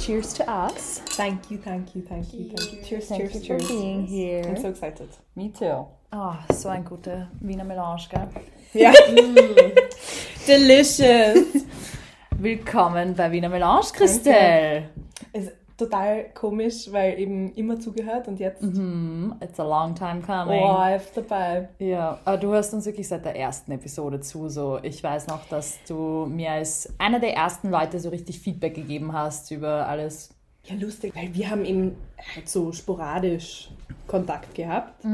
cheers to us. Thank you, thank you, thank you, thank you. Cheers, Thank cheers, you cheers. for being here. I'm so excited. Me too. Ah, so ein guter Wiener Melange, gell? Ja. Delicious. Willkommen bei Wiener Melange, Christelle. Ist total komisch, weil eben immer zugehört und jetzt Mhm, it's a long time coming. live dabei. Ja, aber du hörst uns wirklich seit der ersten Episode zu. So, ich weiß noch, dass du mir als einer der ersten Leute so richtig Feedback gegeben hast über alles. Ja, lustig, weil wir haben eben halt so sporadisch Kontakt gehabt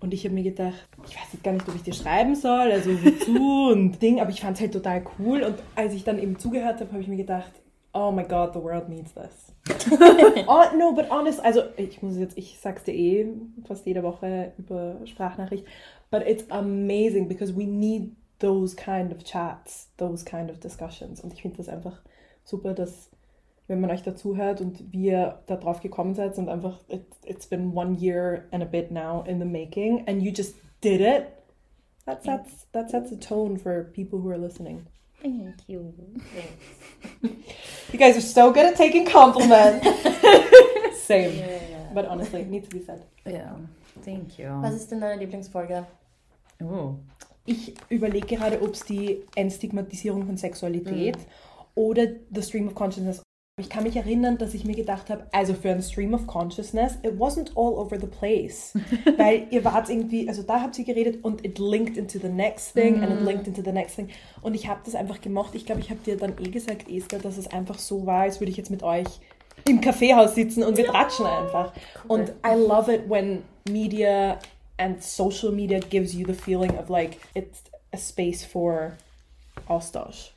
und ich habe mir gedacht, ich weiß jetzt gar nicht, ob ich dir schreiben soll, also wozu und Ding, aber ich fand es halt total cool und als ich dann eben zugehört habe, habe ich mir gedacht, oh my god, the world needs this. oh, no, but honest, also ich muss jetzt, ich sag's dir eh fast jede Woche über Sprachnachricht, but it's amazing because we need those kind of chats, those kind of discussions und ich finde das einfach super, dass wenn man euch dazu hört und wie ihr da drauf gekommen seid und einfach, it, it's been one year and a bit now in the making and you just did it, that sets, that sets a tone for people who are listening. Thank you. You guys are so good at taking compliments. Same. But honestly, it needs to be said. Ja, thank you. Was ist denn deine Lieblingsfolge? Oh. Ich überlege gerade, ob es die Entstigmatisierung von Sexualität oder The Stream of Consciousness. Ich kann mich erinnern, dass ich mir gedacht habe, also für ein Stream of Consciousness, it wasn't all over the place. Weil ihr wart irgendwie, also da habt ihr geredet und it linked into the next thing and it linked into the next thing. Und ich habe das einfach gemocht. Ich glaube, ich habe dir dann eh gesagt, Esther, dass es einfach so war, als würde ich jetzt mit euch im Kaffeehaus sitzen und wir tratschen einfach. Und I love it when media and social media gives you the feeling of like it's a space for Austausch.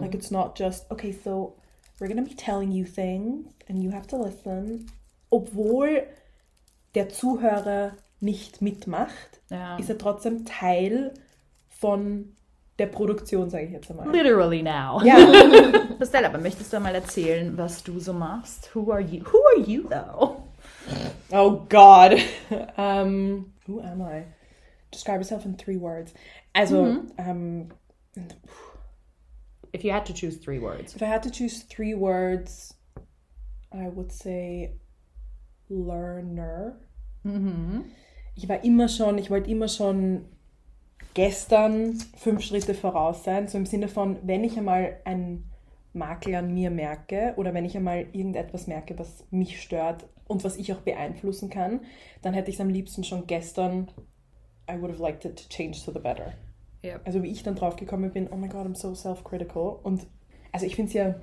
Like it's not just, okay, so we're gonna be telling you things and you have to listen. Obwohl der Zuhörer nicht mitmacht, Ja. ist er trotzdem Teil von der Produktion, sage ich jetzt einmal. Literally now. Ja, Christelle, aber möchtest du mal erzählen, was du so machst? Who are you? Who are you though? Oh God. Um, who am I? Describe yourself in three words. Also, um, If you had to choose three words. if I had to choose three words, I would say learner. Ich war immer schon, ich wollte immer schon gestern fünf Schritte voraus sein, so im Sinne von, wenn ich einmal einen Makel an mir merke oder wenn ich einmal irgendetwas merke, was mich stört und was ich auch beeinflussen kann, dann hätte ich es am liebsten schon gestern, I would have liked it to change to the better. Ja. Also wie ich dann drauf gekommen bin, oh my god, I'm so self-critical. Und also ich finde es ja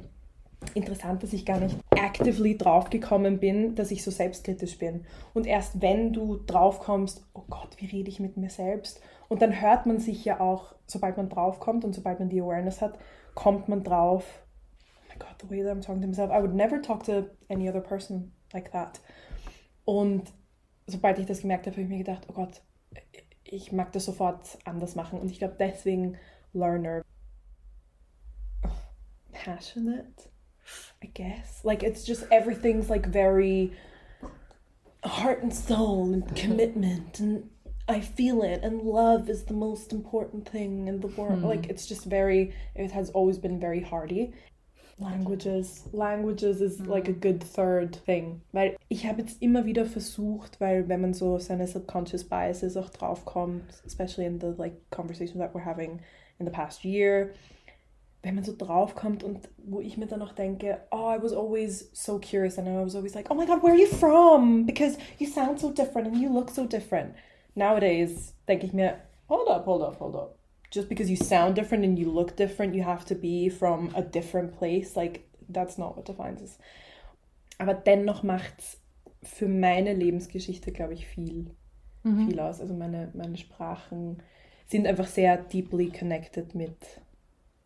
interessant, dass ich gar nicht actively draufgekommen bin, dass ich so selbstkritisch bin. Und erst wenn du draufkommst, oh Gott, wie rede ich mit mir selbst? Und dann hört man sich ja auch, sobald man draufkommt und sobald man die Awareness hat, kommt man drauf, oh my God, the way that I'm talking to myself, I would never talk to any other person like that. Und sobald ich das gemerkt habe, habe ich mir gedacht, oh Gott, ich mag das sofort anders machen. Und ich glaube, deswegen Learner. Passionate, I guess. Like, it's just everything's like very heart and soul and mm-hmm. commitment. And I feel it. And love is the most important thing in the world. Hmm. Like, it's just very, it has always been very hearty. Languages. Languages is mm. like a good third thing. Weil ich habe jetzt immer wieder versucht, weil wenn man so seine subconscious biases auch draufkommt, especially in the like conversations that we're having in the past year, wenn man so draufkommt und wo ich mir dann noch denke, oh, I was always so curious and I was always like, oh my god, where are you from? Because you sound so different and you look so different. Nowadays denke ich mir, hold up, hold up, hold up. Just because you sound different and you look different, you have to be from a different place. Like, that's not what defines us. Aber dennoch macht's für meine Lebensgeschichte, glaube ich, viel, viel aus. Also meine, meine Sprachen sind einfach sehr deeply connected mit,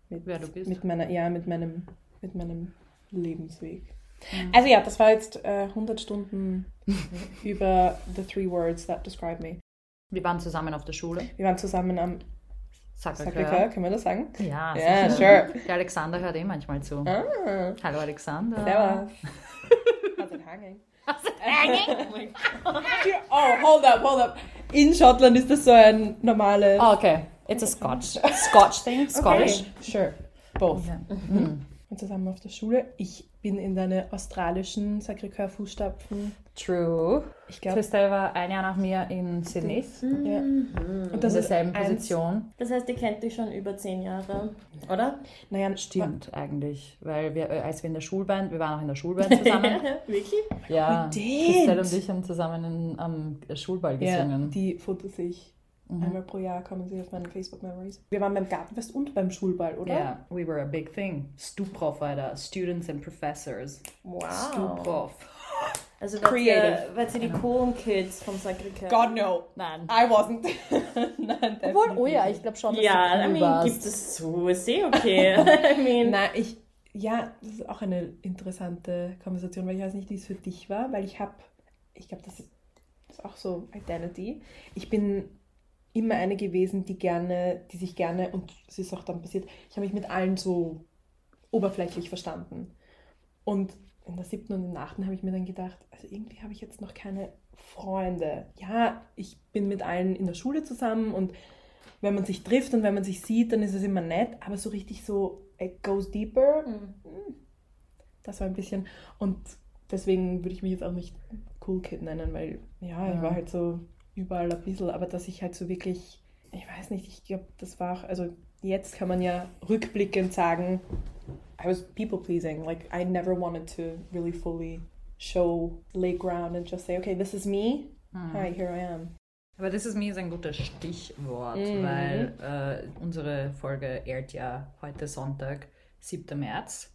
mit, Wer du bist. mit meiner, ja, mit meinem, mit meinem Lebensweg. Also ja, das war jetzt äh, 100 Stunden über the three words that describe me. Wir waren zusammen auf der Schule. Wir waren zusammen am Sacré-Cœur. Können wir das sagen? Ja, sicher. sure. Der Alexander hört eh manchmal zu. Ah, Hallo Alexander. servus. How's it hanging? oh, hold up, hold up. In Schottland ist das so ein normales. Oh, okay. It's a Scotch. Scotch thing. Scottish. Okay, Sure. Both. Ja. Mhm. zusammen auf der Schule. Ich bin in deine australischen Sacré-Cœur-Fußstapfen. True. Ich glaube, Christelle war ein Jahr nach mir in Sydney. ja. Mhm. Und In das ist derselben eins- Position. Das heißt, ihr kennt dich schon über zehn Jahre, oder? Naja, Stimmt eigentlich, weil wir, äh, als wir in der Schulband, wir waren auch in der Schulband zusammen. Wirklich? ja. Christelle und ich haben zusammen in, am Schulball Ja, gesungen. die Fotos sehe ich. Mhm. Einmal pro Jahr kommen sie auf meine Facebook Memories. Wir waren beim Gartenfest und beim Schulball, oder? Yeah, we were a big thing. Stuprof, Alter. Students and professors. Wow. Stuprof. Also wart Creative. ihr, ihr die coolen Kids vom Sacré-Cœur? God no. Nein. I wasn't. Nein, Obwohl, oh ja, ich glaube schon, dass Ja, du I cool mean, warst. gibt es zu, ist eh okay. I mean, Nein, ich, ja, das ist auch eine interessante Konversation, weil ich weiß nicht, wie es für dich war, weil ich habe, ich glaube, das ist, das ist auch so Identity. Ich bin immer eine gewesen, die gerne, die sich gerne, und es ist auch dann passiert, ich habe mich mit allen so oberflächlich verstanden. Und in der siebten und in der achten habe ich mir dann gedacht, also irgendwie habe ich jetzt noch keine Freunde. Ja, ich bin mit allen in der Schule zusammen und wenn man sich trifft und wenn man sich sieht, dann ist es immer nett, aber so richtig so, it goes deeper, Mhm. das war ein bisschen, und deswegen würde ich mich jetzt auch nicht Cool Kid nennen, weil ja, ich Ja. war halt so überall ein bisschen, aber dass ich halt so wirklich, ich weiß nicht, ich glaube, das war auch, also jetzt kann man ja rückblickend sagen, I was people pleasing, like I never wanted to really fully show, lay ground and just say, okay, this is me, Hm. hi, here I am. Aber das ist mir ist ein gutes Stichwort, Mhm. weil äh, unsere Folge ehrt ja heute Sonntag, 7. März.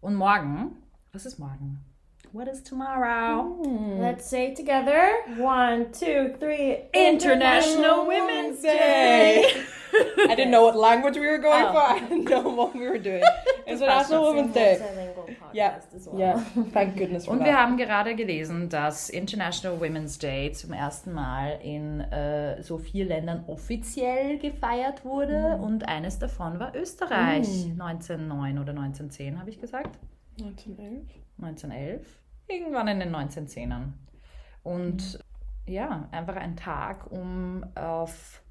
Und morgen, was ist morgen? What is tomorrow? let's say it together. One, two, three. International Women's Day! I didn't know what language we were going Oh. for. I didn't know what we were doing. International Women's Day. Ja, ja, thank goodness for Und that. wir haben gerade gelesen, dass International Women's Day zum ersten Mal in äh, so vier Ländern offiziell gefeiert wurde und eines davon war Österreich. 1909 oder 1910 habe ich gesagt. 1911. 1911, irgendwann in den 1910ern. Und ja, einfach ein Tag, um auf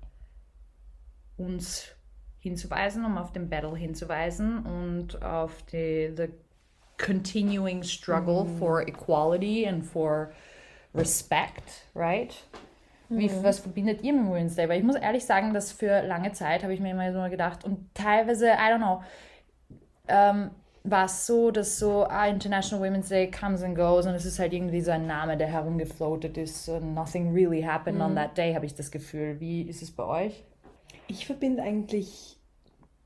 uns hinzuweisen, um auf den Battle hinzuweisen und auf die the continuing struggle for equality and for respect, right? Wie, was verbindet ihr mit Women's Day? Weil ich muss ehrlich sagen, dass für lange Zeit habe ich mir immer so gedacht und teilweise, I don't know, ähm, war es so, dass so ah, International Women's Day comes and goes und es ist halt irgendwie so ein Name, der herumgefloatet ist und nothing really happened on that day, habe ich das Gefühl. Wie ist es bei euch? Ich verbinde eigentlich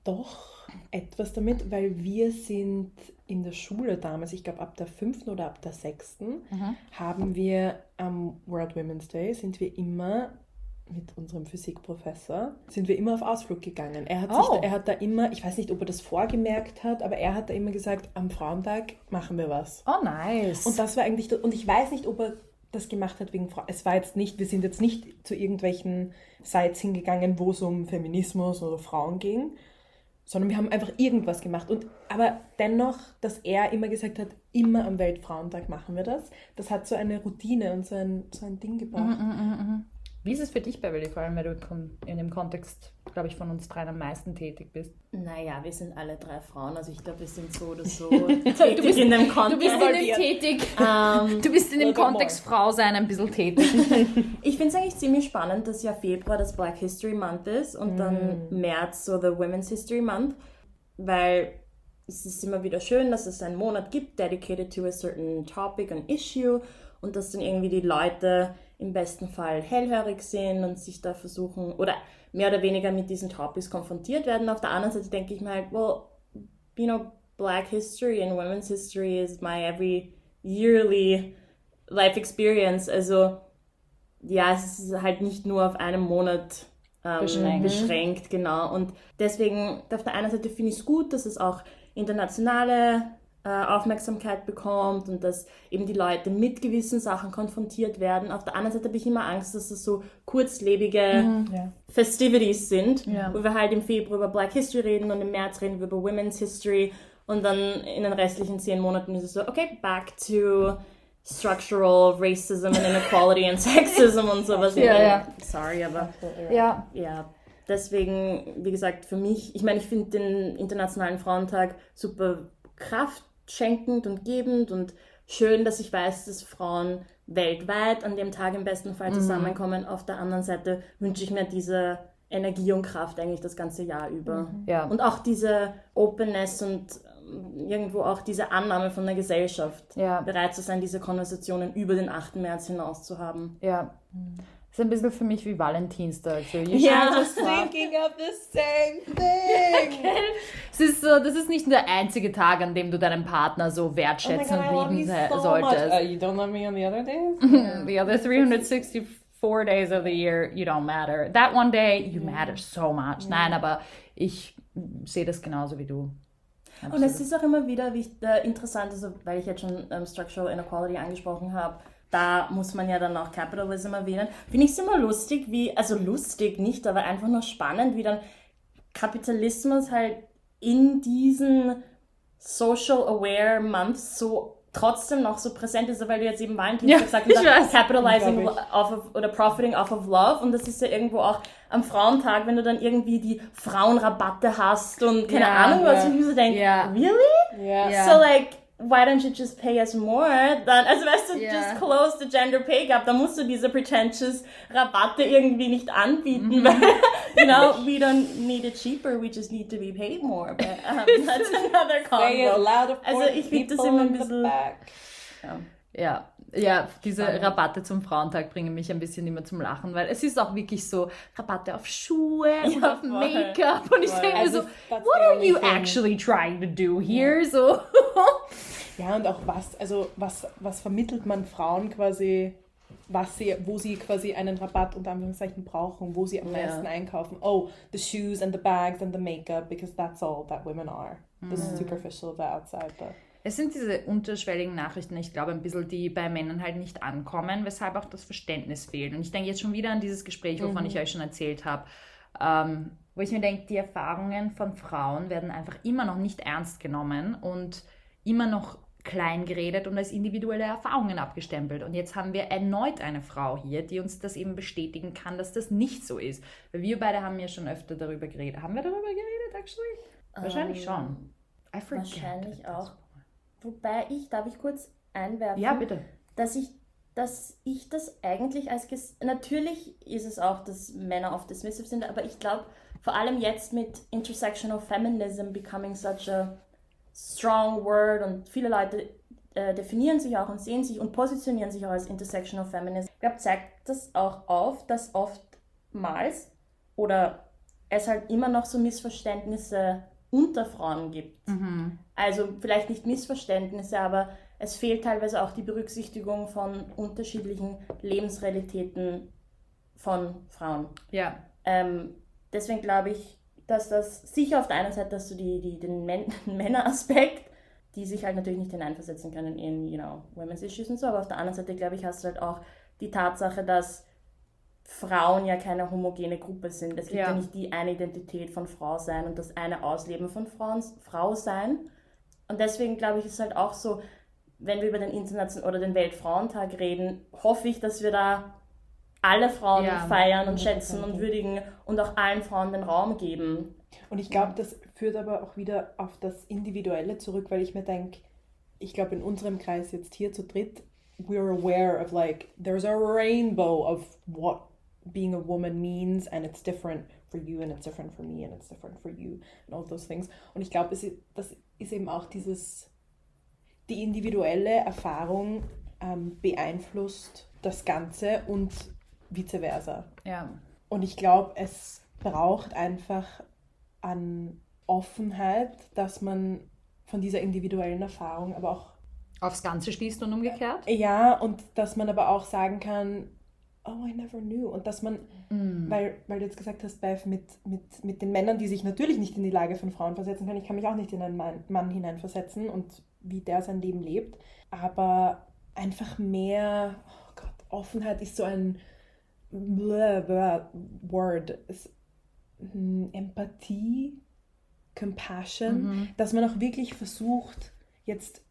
doch etwas damit, weil wir sind in der Schule damals, ich glaube ab der fünften oder ab der sechsten, haben wir am World Women's Day, sind wir immer mit unserem Physikprofessor, sind wir immer auf Ausflug gegangen. Er hat, sich Oh. da, er hat da immer, ich weiß nicht, ob er das vorgemerkt hat, aber er hat da immer gesagt, am Frauentag machen wir was. Oh, nice. Und das war eigentlich, und ich weiß nicht, ob er das gemacht hat wegen Frauen. Es war jetzt nicht, wir sind jetzt nicht zu irgendwelchen Sites hingegangen, wo es um Feminismus oder Frauen ging, sondern wir haben einfach irgendwas gemacht. Und, aber dennoch, dass er immer gesagt hat, immer am Weltfrauentag machen wir das, das hat so eine Routine und so ein, so ein Ding gebracht. Wie ist es für dich, Beverly, vor allem, weil du in dem Kontext, glaube ich, von uns dreien am meisten tätig bist? Naja, wir sind alle drei Frauen, also ich glaube, wir sind so oder so tätig in dem Kontext. Du bist in dem tätig. Ähm, Du bist in dem Kontext Frau sein ein bisschen tätig. Ich finde es eigentlich ziemlich spannend, dass ja Februar das Black History Month ist und dann März so the Women's History Month, weil es ist immer wieder schön, dass es einen Monat gibt, dedicated to a certain topic and issue und dass dann irgendwie die Leute im besten Fall hellhörig sind und sich da versuchen oder mehr oder weniger mit diesen Topics konfrontiert werden. Auf der anderen Seite denke ich mir halt, well, you know, Black History and Women's History is my every yearly life experience. Also ja, es ist halt nicht nur auf einen Monat ähm, Beschränkt. beschränkt. genau. Und deswegen, auf der einen Seite finde ich es gut, dass es auch internationale Aufmerksamkeit bekommt und dass eben die Leute mit gewissen Sachen konfrontiert werden. Auf der anderen Seite habe ich immer Angst, dass es so kurzlebige Ja. Festivities sind, Ja. wo wir halt im Februar über Black History reden und im März reden wir über Women's History und dann in den restlichen zehn Monaten ist es so, okay, back to structural racism and inequality and sexism und sowas. Ja, ja. Sorry, aber ja. ja, deswegen, wie gesagt, für mich, ich meine, ich finde den Internationalen Frauentag super kraftschenkend und gebend und schön, dass ich weiß, dass Frauen weltweit an dem Tag im besten Fall zusammenkommen. Auf der anderen Seite wünsche ich mir diese Energie und Kraft eigentlich das ganze Jahr über. Ja. Und auch diese Openness und ähm, irgendwo auch diese Annahme von der Gesellschaft. Ja. Bereit zu sein, diese Konversationen über den 8. März hinaus zu haben. Ja. Ist ein bisschen für mich wie Valentinstag. So, you Ja. shine just Thinking of the same thing. Es ist so, das ist nicht der einzige Tag, an dem du deinen Partner so wertschätzen und lieben Uh, solltest. you don't love me on the other days? The other 364 days of the year, you don't matter. That one day, you matter so much. Nein, aber ich sehe das genauso wie du. Und es ist auch immer wieder wichtig, äh, interessant, also, weil ich jetzt schon ähm, Structural Inequality angesprochen habe, da muss man ja dann auch Capitalism erwähnen. Finde ich es immer lustig, wie, also lustig nicht, aber einfach nur spannend, wie dann Kapitalismus halt in diesen Social Aware Months so trotzdem noch so präsent ist, weil du jetzt eben Valentinstag Ja, gesagt hast, weiß. capitalizing off of, oder profiting off of love und das ist ja irgendwo auch am Frauentag, wenn du dann irgendwie die Frauenrabatte hast und keine Ja, Ahnung was ja. und ich so denke, Ja. really? Yeah. Ja. So like, why don't you just pay us more? Dann, also weißt du, Ja. just close the gender pay gap. Da musst du diese pretentious Rabatte irgendwie nicht anbieten, weil, you know, we don't need it cheaper, we just need to be paid more. But um, that's another convo. Also ich the find das immer ein bisschen- back. Ja, ja, diese Spannend. Rabatte zum Frauentag bringen mich ein bisschen immer zum Lachen, weil es ist auch wirklich so Rabatte auf Schuhe und Ja, auf voll. Make-up und ich denke mir Also, so, what the are you actually trying to do here? So. Ja, und auch was, also was, was vermittelt man Frauen quasi, was sie, wo sie quasi einen Rabatt unter Anführungszeichen brauchen, wo sie am Ja. meisten einkaufen. Oh, the shoes and the bags and the makeup, because that's all that women are. This Mhm. is superficial, the outside, but Es sind diese unterschwelligen Nachrichten, ich glaube, ein bisschen, die bei Männern halt nicht ankommen, weshalb auch das Verständnis fehlt. Und ich denke jetzt schon wieder an dieses Gespräch, wovon ich euch schon erzählt habe, ähm, wo ich mir denke, die Erfahrungen von Frauen werden einfach immer noch nicht ernst genommen und immer noch klein geredet und als individuelle Erfahrungen abgestempelt. Und jetzt haben wir erneut eine Frau hier, die uns das eben bestätigen kann, dass das nicht so ist. Weil wir beide haben ja schon öfter darüber geredet. Haben wir darüber geredet, actually? Wahrscheinlich Ähm, schon. I forget wahrscheinlich auch. Wobei ich, darf ich kurz einwerfen? Ja, bitte. dass ich, dass ich das eigentlich als ges natürlich ist es auch, dass Männer oft dismissive sind, aber ich glaube vor allem jetzt mit intersectional feminism becoming such a strong word und viele Leute äh, definieren sich auch und sehen sich und positionieren sich auch als intersectional feminism. Ich glaube, zeigt das auch auf, dass oftmals oder es halt immer noch so Missverständnisse unter Frauen gibt. Mhm. Also vielleicht nicht Missverständnisse, aber es fehlt teilweise auch die Berücksichtigung von unterschiedlichen Lebensrealitäten von Frauen. Ja. Ähm, deswegen glaube ich, dass das sicher auf der einen Seite, dass du die, die, den Män Männeraspekt, die sich halt natürlich nicht hineinversetzen können in, you know, Women's Issues und so, aber auf der anderen Seite, glaube ich, hast du halt auch die Tatsache, dass Frauen ja keine homogene Gruppe sind. Es gibt ja, Ja. nicht die eine Identität von Frau sein und das eine Ausleben von Frauen, Frau sein. Und deswegen glaube ich, ist halt auch so, wenn wir über den Internationalen oder den Weltfrauentag reden, hoffe ich, dass wir da alle Frauen Ja, feiern und schätzen und würdigen und auch allen Frauen den Raum geben. Und ich glaube, das führt aber auch wieder auf das Individuelle zurück, weil ich mir denke, ich glaube, in unserem Kreis jetzt hier zu dritt, we're aware of like, there's a rainbow of what being a woman means and it's different for you and it's different for me and it's different for you and all those things. Und ich glaube, es ist- das ist eben auch dieses, die individuelle Erfahrung ähm, beeinflusst das Ganze und vice versa. Ja. Und ich glaube, es braucht einfach an Offenheit, dass man von dieser individuellen Erfahrung aber auch, Aufs Ganze schließt und umgekehrt? ja, und dass man aber auch sagen kann, oh, I never knew. Und dass man, weil, weil du jetzt gesagt hast, Bev, mit, mit, mit den Männern, die sich natürlich nicht in die Lage von Frauen versetzen können, ich kann mich auch nicht in einen Mann, Mann hineinversetzen und wie der sein Leben lebt, aber einfach mehr, oh Gott, Offenheit ist so ein blah, blah, Word. Es, hm, Empathie, Compassion, Mhm. dass man auch wirklich versucht, jetzt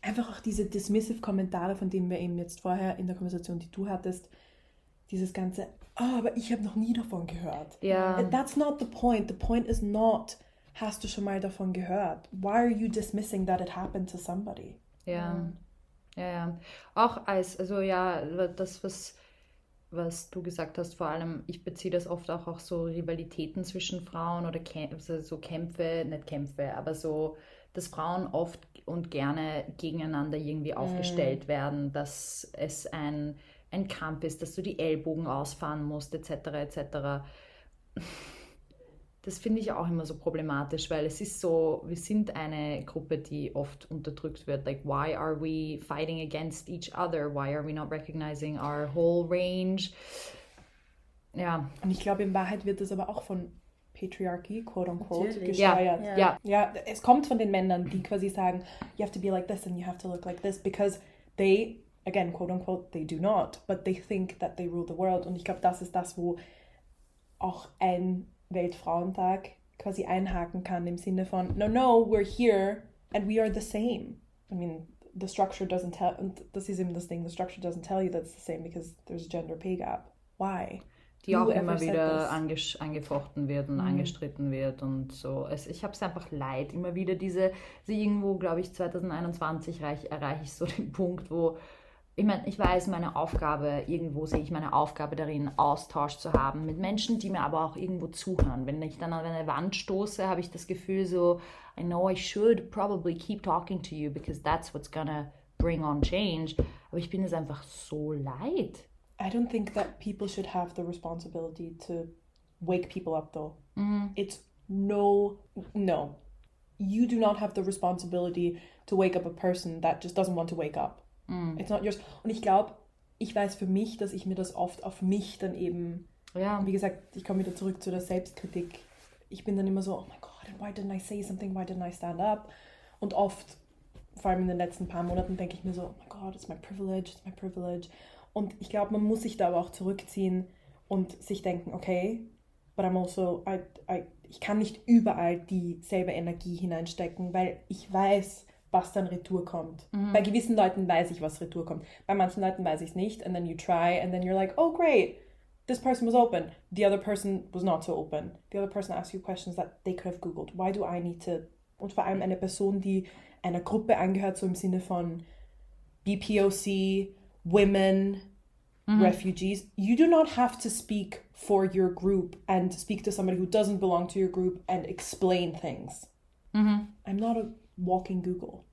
einfach auch diese dismissive Kommentare, von denen wir eben jetzt vorher in der Konversation, die du hattest, dieses ganze, ah, aber ich habe noch nie davon gehört. Ja. That's not the point. The point is not hast du schon mal davon gehört? Why are you dismissing that it happened to somebody? Ja. Ja, ja. Auch als, also ja, das, was, was du gesagt hast, vor allem, ich beziehe das oft auch auf so Rivalitäten zwischen Frauen oder Kä also so Kämpfe, nicht Kämpfe, aber so, dass Frauen oft und gerne gegeneinander irgendwie aufgestellt werden, dass es ein, ein Kampf ist, dass du die Ellbogen ausfahren musst, etc., etc. Das finde ich auch immer so problematisch, weil es ist so, wir sind eine Gruppe, die oft unterdrückt wird. Like, why are we fighting against each other? Why are we not recognizing our whole range? Ja, Und ich glaube, in Wahrheit wird das aber auch von Patriarchy, quote unquote, Natürlich. gesteuert. Ja. ja, Ja, es kommt von den Männern, die quasi sagen, you have to be like this and you have to look like this, because they, again, quote unquote, they do not, but they think that they rule the world. Und ich glaube, das ist das, wo auch ein Weltfrauentag quasi einhaken kann im Sinne von, no, no, we're here and we are the same. I mean, the structure doesn't tell, und das ist eben das Ding, the structure doesn't tell you that's the same because there's a gender pay gap. Why? die auch immer wieder anges angefochten wird und Mhm. angestritten wird und so. Es, ich habe es einfach leid. Immer wieder diese, also irgendwo, glaube ich, 2021 reich, erreiche ich so den Punkt, wo ich meine, ich weiß, meine Aufgabe, irgendwo sehe ich meine Aufgabe darin, Austausch zu haben mit Menschen, die mir aber auch irgendwo zuhören. Wenn ich dann an eine Wand stoße, habe ich das Gefühl so, I know I should probably keep talking to you because that's what's gonna bring on change. Aber ich bin es einfach so leid. I don't think that people should have the responsibility to wake people up though. It's no, no. You do not have the responsibility to wake up a person that just doesn't want to wake up. It's not yours. Und ich glaube, ich weiß für mich, dass ich mir das oft auf mich dann eben, Ja. wie gesagt, ich komme wieder zurück zu der Selbstkritik. Ich bin dann immer so, oh my God, why didn't I say something? Why didn't I stand up? Und oft, vor allem in den letzten paar Monaten, denke ich mir so, oh my God, it's my privilege, it's my privilege. Und ich glaube, man muss sich da aber auch zurückziehen und sich denken, okay, but I'm also, I, I, ich kann nicht überall dieselbe Energie hineinstecken, weil ich weiß, was dann Retour kommt. Bei gewissen Leuten weiß ich, was Retour kommt. Bei manchen Leuten weiß ich es nicht. And then you try and then you're like, oh great, this person was open. The other person was not so open. The other person asked you questions that they could have googled. Why do I need to? Und vor allem eine Person, die einer Gruppe angehört, so im Sinne von BPOC, women, refugees. You do not have to speak for your group and speak to somebody who doesn't belong to your group and explain things. I'm not a walking Google.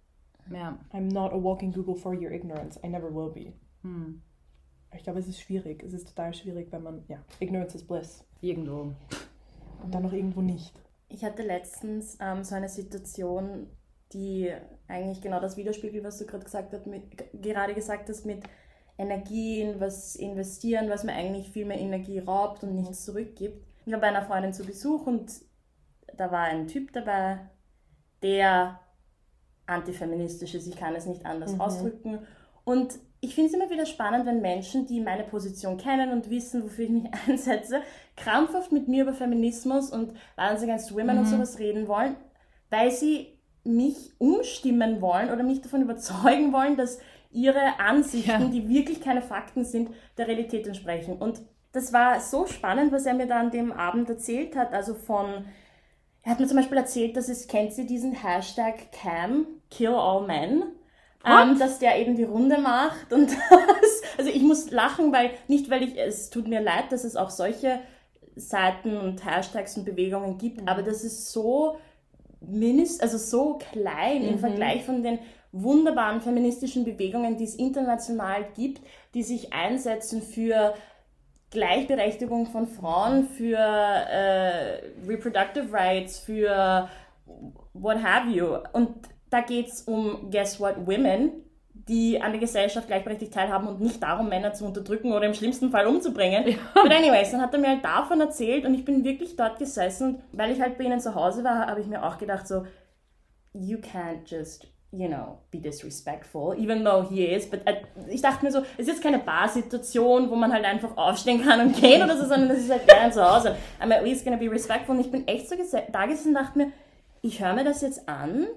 Ja. I'm not a walking Google for your ignorance. I never will be. Ich glaube, es ist schwierig. Es ist total schwierig, wenn man, ja, ignorance is bliss. Irgendwo. Und dann noch irgendwo nicht. Ich hatte letztens ähm, so eine Situation, die eigentlich genau das widerspiegelt, was du gerade gesagt hast, mit, gerade gesagt hast, mit Energie in was investieren, was mir eigentlich viel mehr Energie raubt und nichts zurückgibt. Ich war bei einer Freundin zu Besuch und da war ein Typ dabei, der antifeministisch ist, ich kann es nicht anders ausdrücken. Und ich finde es immer wieder spannend, wenn Menschen, die meine Position kennen und wissen, wofür ich mich einsetze, krampfhaft mit mir über Feminismus und Violence Against Women und sowas reden wollen, weil sie mich umstimmen wollen oder mich davon überzeugen wollen, dass ihre Ansichten, Ja. die wirklich keine Fakten sind, der Realität entsprechen. Und das war so spannend, was er mir da an dem Abend erzählt hat. Also von, er hat mir zum Beispiel erzählt, dass es, kennt sie diesen Hashtag Cam, Kill All Men? Ähm, dass der eben die Runde macht und das, also ich muss lachen, weil, nicht weil ich, es tut mir leid, dass es auch solche Seiten und Hashtags und Bewegungen gibt, aber das ist so minis, also so klein im Vergleich von den wunderbaren feministischen Bewegungen, die es international gibt, die sich einsetzen für Gleichberechtigung von Frauen, für äh, Reproductive Rights, für what have you. Und da geht es um, guess what, women, die an der Gesellschaft gleichberechtigt teilhaben und nicht darum, Männer zu unterdrücken oder im schlimmsten Fall umzubringen. But anyways, dann hat er mir halt davon erzählt und ich bin wirklich dort gesessen und weil ich halt bei ihnen zu Hause war, habe ich mir auch gedacht so, you can't just, you know, be disrespectful, even though he is. But äh, ich dachte mir so, es ist keine Bar-Situation, wo man halt einfach aufstehen kann und gehen oder so, sondern das ist halt deren zu Hause. I'm at least gonna be respectful. Und ich bin echt so da gesessen und dachte mir, ich höre mir das jetzt an,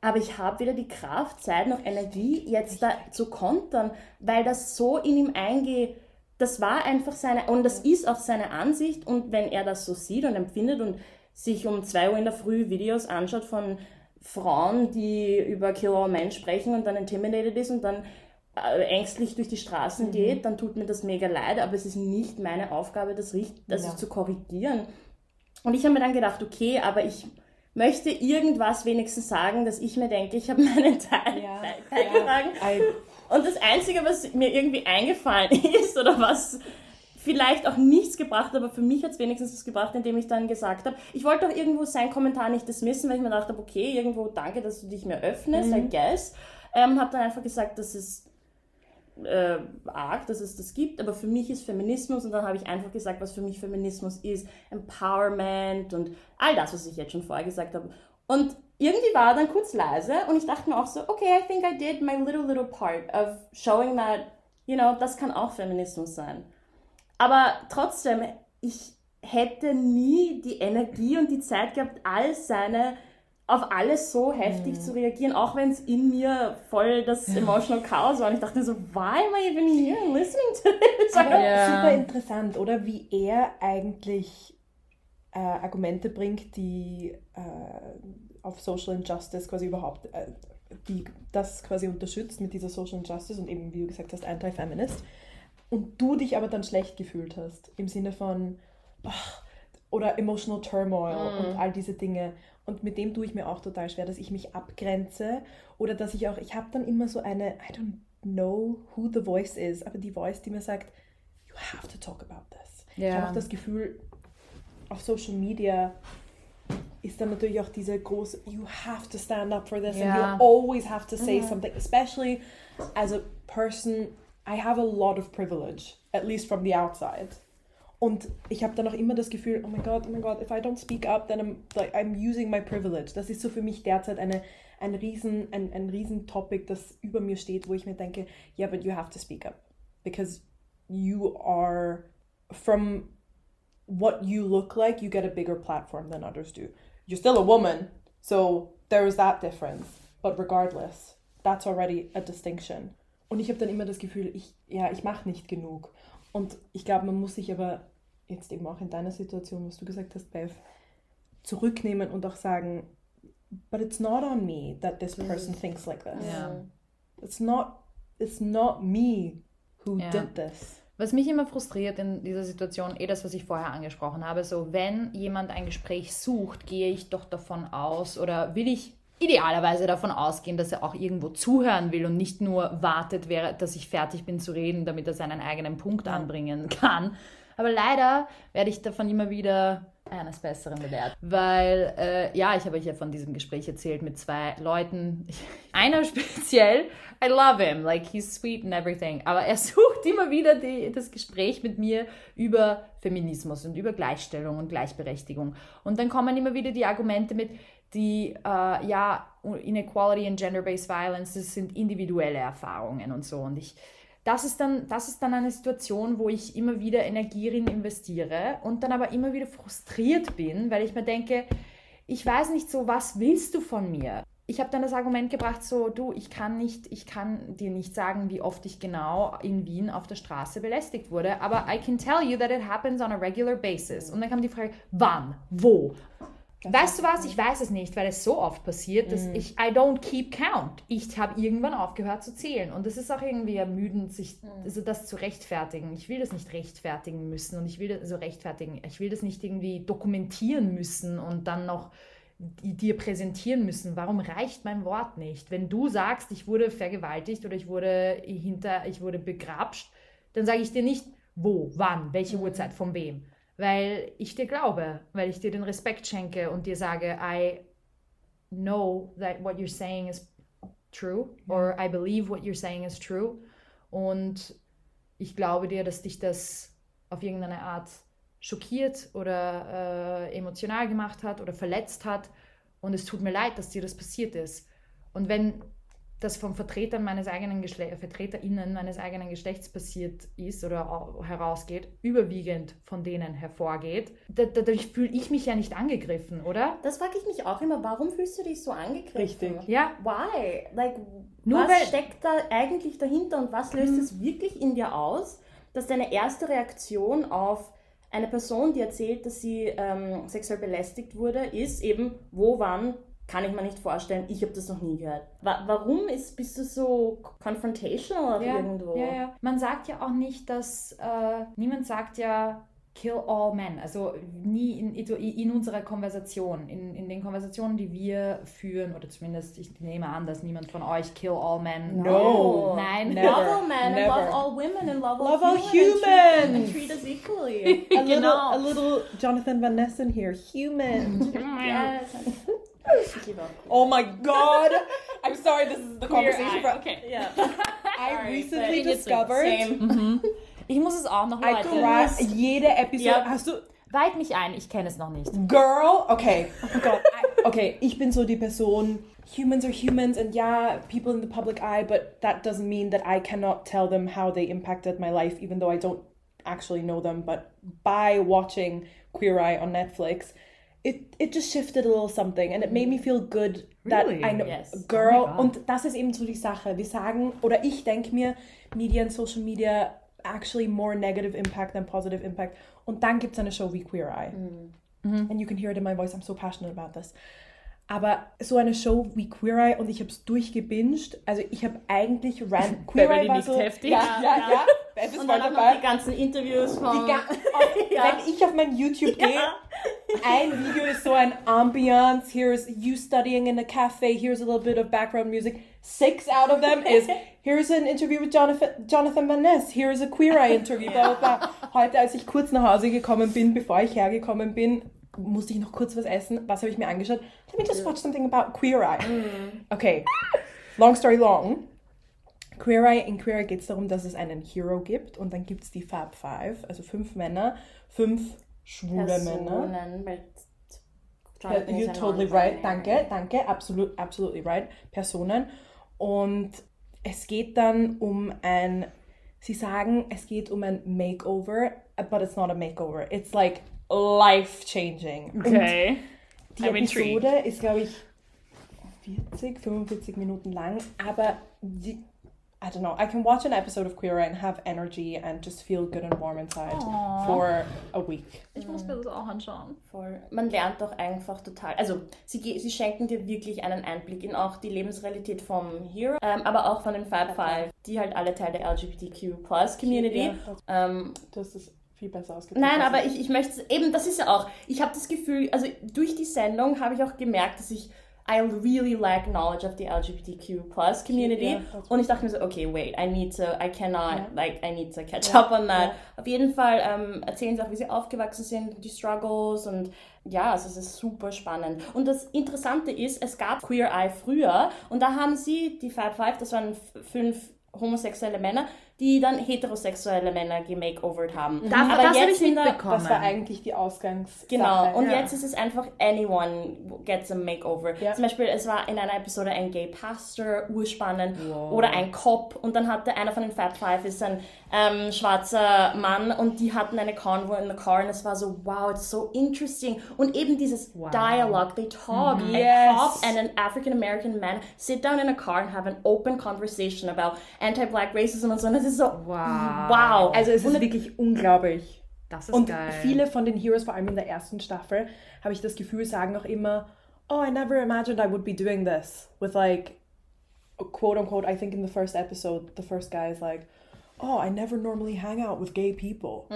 aber ich habe weder die Kraft, Zeit noch Energie, jetzt da zu kontern, weil das so in ihm eingeht. Das war einfach seine, und das ist auch seine Ansicht. Und wenn er das so sieht und empfindet und sich um 2 Uhr in der Früh Videos anschaut von Frauen, die über Kill All Men sprechen und dann intimidated ist und dann äh, ängstlich durch die Straßen mhm. geht, dann tut mir das mega leid, aber es ist nicht meine Aufgabe, das, das ja. zu korrigieren. Und ich habe mir dann gedacht, okay, aber ich möchte irgendwas wenigstens sagen, dass ich mir denke, ich habe meinen Teil ja. beigetragen. Ja, und das Einzige, was mir irgendwie eingefallen ist oder was vielleicht auch nichts gebracht, aber für mich hat es wenigstens was gebracht, indem ich dann gesagt habe, ich wollte auch irgendwo seinen Kommentar nicht dismissen, weil ich mir dachte, okay, irgendwo danke, dass du dich mir öffnest, mhm. I guess. Ähm, habe dann einfach gesagt, dass es äh, arg, dass es das gibt, aber für mich ist Feminismus und dann habe ich einfach gesagt, was für mich Feminismus ist, Empowerment und all das, was ich jetzt schon vorher gesagt habe. Und irgendwie war er dann kurz leise und ich dachte mir auch so, okay, I think I did my little, little part of showing that, you know, das kann auch Feminismus sein. Aber trotzdem, ich hätte nie die Energie und die Zeit gehabt, all seine auf alles so heftig mhm. zu reagieren, auch wenn es in mir voll das emotional Chaos war. Und ich dachte so, why am I even here and listening to this? Aber yeah. super interessant, oder? Wie er eigentlich äh, Argumente bringt, die äh, auf Social Injustice quasi überhaupt, äh, die das quasi unterstützt mit dieser Social Injustice und eben, wie du gesagt hast, anti-feminist. Und du dich aber dann schlecht gefühlt hast, im Sinne von, ach, oder emotional turmoil mm. und all diese Dinge. Und mit dem tue ich mir auch total schwer, dass ich mich abgrenze oder dass ich auch, ich habe dann immer so eine, I don't know who the voice is, aber die Voice, die mir sagt, you have to talk about this. Yeah. Ich habe auch das Gefühl, auf Social Media ist dann natürlich auch diese große, you have to stand up for this yeah. and you always have to say mm something, especially as a person, I have a lot of privilege, at least from the outside. Und ich habe dann auch immer das Gefühl, oh mein Gott, oh mein Gott, if I don't speak up, then I'm, like, I'm using my privilege. Das ist so für mich derzeit eine, ein, riesen, ein, ein riesen Topic, das über mir steht, wo ich mir denke, yeah, but you have to speak up. Because you are, from what you look like, you get a bigger platform than others do. You're still a woman, so there is that difference. But regardless, that's already a distinction. Und ich habe dann immer das Gefühl, ich, ja, ich mache nicht genug. Und ich glaube, man muss sich aber jetzt eben auch in deiner Situation, was du gesagt hast, Bev, zurücknehmen und auch sagen, but it's not on me that this person mm. thinks like this. Yeah. It's not it's not me who yeah. did this. Was mich immer frustriert in dieser Situation, eh das, was ich vorher angesprochen habe, so wenn jemand ein Gespräch sucht, gehe ich doch davon aus oder will ich idealerweise davon ausgehen, dass er auch irgendwo zuhören will und nicht nur wartet, dass ich fertig bin zu reden, damit er seinen eigenen Punkt anbringen kann. Aber leider werde ich davon immer wieder eines Besseren belehrt. Weil, äh, ja, ich habe euch ja von diesem Gespräch erzählt mit zwei Leuten. Einer speziell, I love him, like he's sweet and everything. Aber er sucht immer wieder die, das Gespräch mit mir über Feminismus und über Gleichstellung und Gleichberechtigung. Und dann kommen immer wieder die Argumente mit, die, äh, ja, Inequality and Gender-Based Violence, das sind individuelle Erfahrungen und so. Und ich, das ist, dann, das ist dann eine Situation, wo ich immer wieder Energie in investiere und dann aber immer wieder frustriert bin, weil ich mir denke, ich weiß nicht so, was willst du von mir? Ich habe dann das Argument gebracht, so, du, ich kann nicht, ich kann dir nicht sagen, wie oft ich genau in Wien auf der Straße belästigt wurde, aber I can tell you that it happens on a regular basis. Und dann kam die Frage, wann, wo? Weißt du was? Ich weiß es nicht, weil es so oft passiert, dass mhm. ich, I don't keep count. Ich habe irgendwann aufgehört zu zählen. Und es ist auch irgendwie ermüdend, sich mhm. also das zu rechtfertigen. Ich will das nicht rechtfertigen müssen und ich will das also rechtfertigen. Ich will das nicht irgendwie dokumentieren müssen und dann noch dir präsentieren müssen. Warum reicht mein Wort nicht? Wenn du sagst, ich wurde vergewaltigt oder ich wurde hinter, ich wurde begrapscht, dann sage ich dir nicht, wo, wann, welche mhm. Uhrzeit, von wem weil ich dir glaube, weil ich dir den Respekt schenke und dir sage, I know that what you're saying is true or I believe what you're saying is true. Und ich glaube dir, dass dich das auf irgendeine Art schockiert oder äh, emotional gemacht hat oder verletzt hat. Und es tut mir leid, dass dir das passiert ist. Und wenn das von Vertretern meines eigenen Geschle VertreterInnen meines eigenen Geschlechts passiert ist oder herausgeht, überwiegend von denen hervorgeht, dadurch fühle ich mich ja nicht angegriffen, oder? Das frage ich mich auch immer, warum fühlst du dich so angegriffen? Richtig. Ja. Why? Like, Nur was weil, steckt da eigentlich dahinter und was löst mhm. es wirklich in dir aus, dass deine erste Reaktion auf eine Person, die erzählt, dass sie ähm, sexuell belästigt wurde, ist eben, wo, wann, kann ich mir nicht vorstellen. Ich habe das noch nie gehört. Wa warum ist, bist du so confrontational ja, irgendwo? Ja, ja. Man sagt ja auch nicht, dass äh, niemand sagt ja kill all men. Also nie in, in unserer Konversation, in, in den Konversationen, die wir führen, oder zumindest ich nehme an, dass niemand von euch kill all men. No. Nein. Never. Love all men and Never. love all women and love, Love all all humans. And treat, and humans. treat us equally. A little, Genau. a little Jonathan Van Ness in here. Human. yes. Give up. oh my god. I'm sorry, this is the conversation. for- Okay. Yeah. I Sorry, recently discovered Same. Ich muss es auch noch, I Leute. cry jede Episode. Ja. Hast du Weit mich ein, ich kenne es noch nicht. Girl, okay. Oh Gott. I, okay, ich bin so die Person. Humans are humans, and yeah, people in the public eye, but that doesn't mean that I cannot tell them how they impacted my life, even though I don't actually know them. But by watching Queer Eye on Netflix, it it just shifted a little something, and it made me feel good that Really? I know, Yes. girl. Oh my God. und das ist eben so die Sache. Wir sagen oder ich denke mir, Media and Social Media actually more negative impact than positive impact. Und dann gibt es eine Show wie Queer Eye. And you can hear it in my voice, I'm so passionate about this. Aber so eine Show wie Queer Eye und ich habe es durchgebinged. Also ich habe eigentlich ran Queer Eye war so, heftig. Ja, Ja, ja, ja. ja. Ist Und dann auch noch dabei. die ganzen Interviews von... Ga- Ja. Wenn ich auf mein YouTube gehe, ein Video ist so ein Ambiance. Here's you studying in a cafe. Here's a little bit of background music. Six out of them is here's an interview with Jonathan, Jonathan Van Ness. Here's a Queer Eye interview. Blah. Heute, als ich kurz nach Hause gekommen bin, bevor ich hergekommen bin, musste ich noch kurz was essen. Was habe ich mir angeschaut? Let me just watch something about Queer Eye. Okay, long story long. Queer Eye, in Queer Eye geht es darum, dass es einen Hero gibt und dann gibt es die Fab Five, also fünf Männer, fünf schwule Männer. Personen, weil Ja, Jonathan You're totally right, danke, danke, absolut, absolutely right, Personen. Und es geht dann um ein, sie sagen, es geht um ein Makeover, but it's not a makeover, it's like life-changing. Und Okay. die I'm intrigued. Episode ist, glaube ich, 40, 45 Minuten lang, aber die, I don't know, I can watch an episode of Queer Eye and have energy and just feel good and warm inside Aw. for a week. Ich muss mir das auch anschauen. Voll. Man lernt doch einfach total. Also, sie, sie schenken dir wirklich einen Einblick in auch die Lebensrealität vom Hero, ähm, aber auch von den Fab Five, die halt alle Teil der LGBTQ-Plus-Community. Ja, das- Ähm, hast es viel besser ausgedrückt. nein, aber ich, ich möchte, eben, das ist ja auch, ich habe das Gefühl, also durch die Sendung habe ich auch gemerkt, dass ich, I really lack knowledge of the LGBTQ-Plus-Community. Ja, das- Und ich dachte mir so, okay, wait, I need to, I cannot, Ja. like, I need to catch Ja, up on that. ja. Auf jeden Fall ähm, erzählen sie auch, wie sie aufgewachsen sind, die Struggles und ja, also es ist super spannend. Und das Interessante ist, es gab Queer Eye früher und da haben sie, die Fab Five, das waren fünf homosexuelle Männer, die dann heterosexuelle Männer gemakeovert haben. Das, Aber das habe jetzt ich sind da- mitbekommen. Das war eigentlich die Ausgangs. Genau, und ja. jetzt ist es einfach anyone gets a makeover. Ja. Zum Beispiel, es war in einer Episode ein Gay Pastor, urspannend, Wow. oder ein Cop und dann hatte einer von den Fab Five ist ein ähm, schwarzer Mann und die hatten eine Convo in the car und es war so, wow, it's so interesting. Und eben dieses Wow. Dialogue, they talk, a Yes. cop and an African American man sit down in a car and have an open conversation about anti-black racism und so. Und ist so, Wow. wow. Also es ist Und- wirklich unglaublich. Das ist Und geil. viele von den Heroes, vor allem in der ersten Staffel, habe ich das Gefühl, sagen auch immer, oh, I never imagined I would be doing this. With like, quote unquote, I think in the first episode, the first guy is like, oh, I never normally hang out with gay people.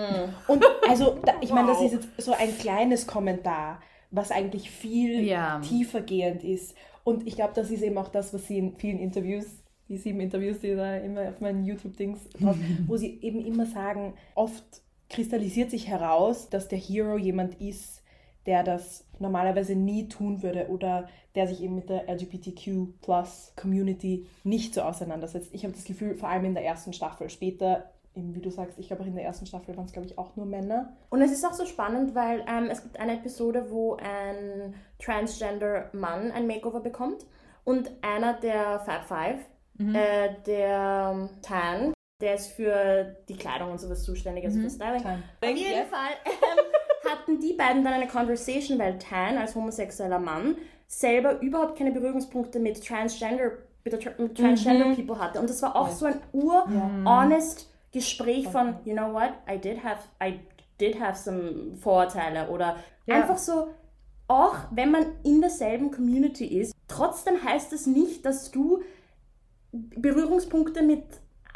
Und also, da, ich meine, das Wow. ist jetzt so ein kleines Kommentar, was eigentlich viel Ja. tiefergehend ist. Und ich glaube, das ist eben auch das, was sie in vielen Interviews, die sieben Interviews, die da immer auf meinen YouTube-Dings drauf, wo sie eben immer sagen, oft kristallisiert sich heraus, dass der Hero jemand ist, der das normalerweise nie tun würde oder der sich eben mit der LGBTQ-Plus-Community nicht so auseinandersetzt. Ich habe das Gefühl, vor allem in der ersten Staffel, später, eben wie du sagst, ich glaube auch in der ersten Staffel waren es, glaube ich, auch nur Männer. Und es ist auch so spannend, weil ähm, es gibt eine Episode, wo ein Transgender-Mann ein Makeover bekommt und einer der Fab Five, äh, der Tan, der ist für die Kleidung und sowas zuständig, also für Styling. Time. Auf jeden Yes. Fall ähm, hatten die beiden dann eine Conversation, weil Tan als homosexueller Mann selber überhaupt keine Berührungspunkte mit Transgender, mit, Tra- mit Transgender Mhm. People hatte. Und das war auch so ein ur-honest Gespräch von, you know what, I did have, I did have some Vorurteile oder Ja. einfach so, auch wenn man in derselben Community ist, trotzdem heißt es nicht, dass du Berührungspunkte mit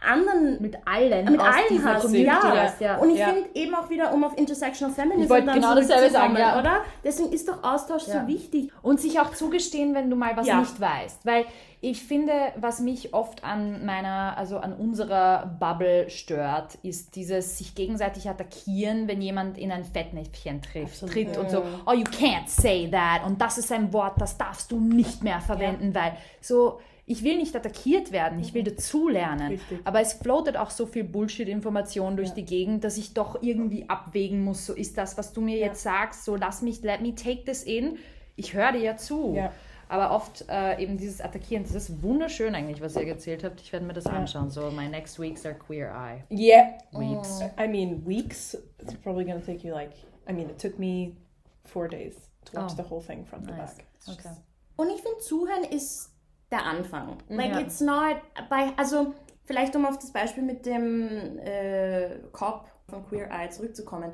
anderen Mit allen. mit allen hast. Ja. ja. Und ich ja. finde eben auch wieder, um auf Intersectional Feminism Ich wollte dann genau dasselbe sagen, ja. oder? Deswegen ist doch Austausch Ja. so wichtig. Und sich auch zugestehen, wenn du mal was nicht weißt. Weil ich finde, was mich oft an meiner, also an unserer Bubble stört, ist dieses sich gegenseitig attackieren, wenn jemand in ein Fettnäpfchen trifft, Absolut. tritt und so, oh, you can't say that und das ist ein Wort, das darfst du nicht mehr verwenden, weil so, ich will nicht attackiert werden, ich will dazulernen. Richtig. Aber es floatet auch so viel Bullshit-Information durch Ja. die Gegend, dass ich doch irgendwie abwägen muss, so ist das, was du mir Ja. jetzt sagst, so lass mich, let me take this in. Ich höre dir ja zu. Ja. Aber oft äh, eben dieses Attackieren, das ist wunderschön eigentlich, was ihr erzählt habt. Ich werde mir das anschauen. So, my next weeks are queer eye Yeah. weeks. I mean, weeks. It's probably gonna take you like. I mean, it took me four days to watch Oh. the whole thing to Nice. back. Okay. Und ich finde, Zuhören ist der Anfang. Like, Ja. it's not bei, also, vielleicht um auf das Beispiel mit dem äh, Cop von Queer Eye zurückzukommen.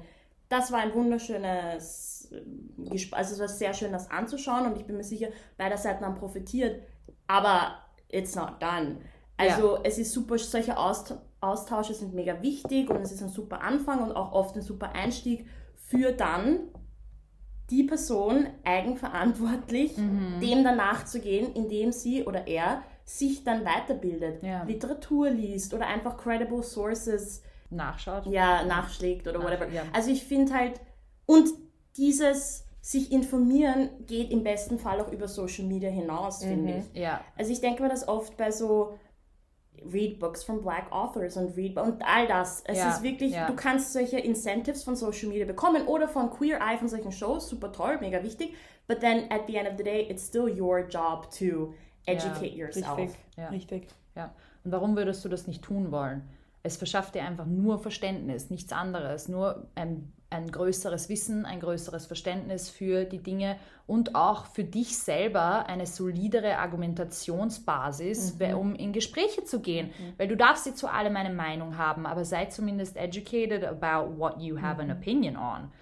Das war ein wunderschönes, äh, Gesp- also es war sehr schön, das anzuschauen und ich bin mir sicher, beide Seiten haben profitiert, aber it's not done. Also es ist super, solche Aust Austausche sind mega wichtig und es ist ein super Anfang und auch oft ein super Einstieg für dann die Person eigenverantwortlich Mhm. dem danach zu gehen, indem sie oder er sich dann weiterbildet, Ja. Literatur liest oder einfach credible sources Nachschaut. ja, nachschlägt oder Nach- whatever. ja. Also ich finde halt, und dieses sich informieren geht im besten Fall auch über Social Media hinaus, finde ich. Ja. Also ich denke mir das oft bei so Read Books from Black Authors und Read und all das. Es Ja, ist wirklich, ja. du kannst solche Incentives von Social Media bekommen oder von Queer Eye, von solchen Shows, super toll, mega wichtig. But then at the end of the day, it's still your job to educate yourself. Richtig. Ja. Richtig. Ja. Und warum würdest du das nicht tun wollen? Es verschafft dir einfach nur Verständnis, nichts anderes, nur ein, ein größeres Wissen, ein größeres Verständnis für die Dinge und auch für dich selber eine solidere Argumentationsbasis, weil- um in Gespräche zu gehen. Weil du darfst dir zu allem eine Meinung haben, aber sei zumindest educated about what you have an opinion on.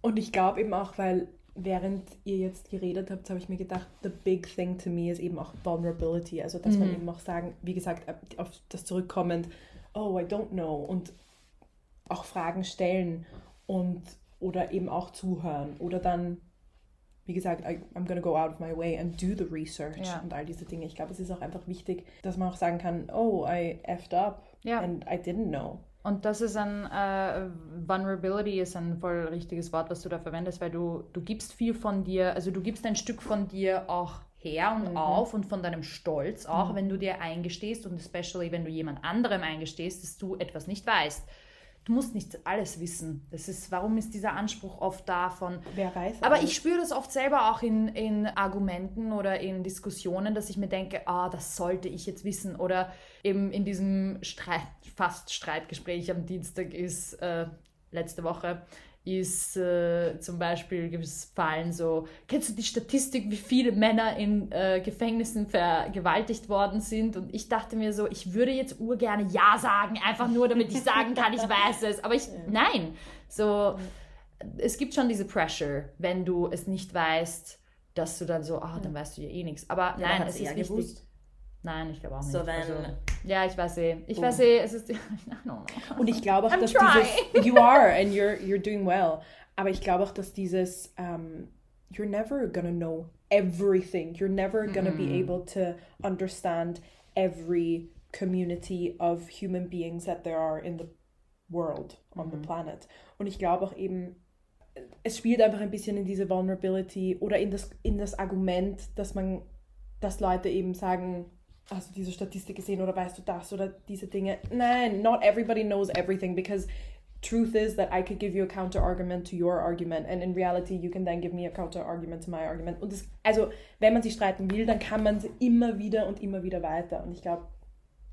Und ich glaube eben auch, weil während ihr jetzt geredet habt, habe ich mir gedacht, the big thing to me ist eben auch Vulnerability. Also, dass man eben auch sagen, wie gesagt, auf das zurückkommend, oh, I don't know. Und auch Fragen stellen und oder eben auch zuhören. Oder dann, wie gesagt, I, I'm gonna go out of my way and do the research Ja. und all diese Dinge. Ich glaube, es ist auch einfach wichtig, dass man auch sagen kann, oh, I effed up Ja. and I didn't know. Und das ist ein, äh, Vulnerability ist ein voll richtiges Wort, was du da verwendest, weil du, du gibst viel von dir, also du gibst ein Stück von dir auch her und auf und von deinem Stolz auch, wenn du dir eingestehst und especially wenn du jemand anderem eingestehst, dass du etwas nicht weißt. Du musst nicht alles wissen. Das ist, warum ist dieser Anspruch oft da von, Wer weiß. aber alles. ich spüre das oft selber auch in, in Argumenten oder in Diskussionen, dass ich mir denke, ah, das sollte ich jetzt wissen. Oder eben in diesem Streit, fast Streitgespräch am Dienstag ist, äh, letzte Woche, ist äh, zum Beispiel gefallen so, kennst du die Statistik, wie viele Männer in äh, Gefängnissen vergewaltigt worden sind? Und ich dachte mir so, ich würde jetzt urgerne Ja sagen, einfach nur, damit ich sagen kann, ich weiß es. Aber ich, nein. So, es gibt schon diese Pressure, wenn du es nicht weißt, dass du dann so, ah, dann weißt du ja eh nichts. Aber nein, hat's es ist er wichtig. gewusst. Nein, ich glaube auch nicht. So, wenn- also, ja, ich weiß eh. Ich weiß eh, es ist. I don't know. Und ich glaube auch, I'm dass trying. dieses You are and you're you're doing well. Aber ich glaube auch, dass dieses um, You're never gonna know everything. You're never gonna be able to understand every community of human beings that there are in the world, on the planet. Und ich glaube auch eben, es spielt einfach ein bisschen in diese Vulnerability oder in das, in das Argument, dass man, dass Leute eben sagen, hast du diese Statistik gesehen oder weißt du das oder diese Dinge? Nein, not everybody knows everything because truth is that I could give you a counter argument to your argument and in reality you can then give me a counter argument to my argument. Und das, also wenn man sich streiten will, dann kann man immer wieder und immer wieder weiter. Und ich glaube,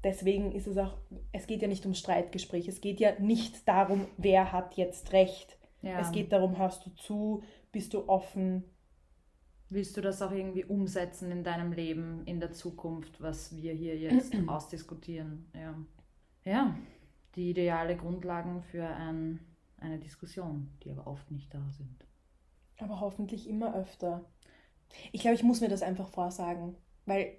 deswegen ist es auch, es geht ja nicht um Streitgespräch, es geht ja nicht darum, wer hat jetzt recht. Ja. Es geht darum, hörst du zu, bist du offen. Willst du das auch irgendwie umsetzen in deinem Leben, in der Zukunft, was wir hier jetzt ausdiskutieren? Ja. ja, die ideale Grundlagen für ein, eine Diskussion, die aber oft nicht da sind. Aber hoffentlich immer öfter. Ich glaube, ich muss mir das einfach vorsagen, weil,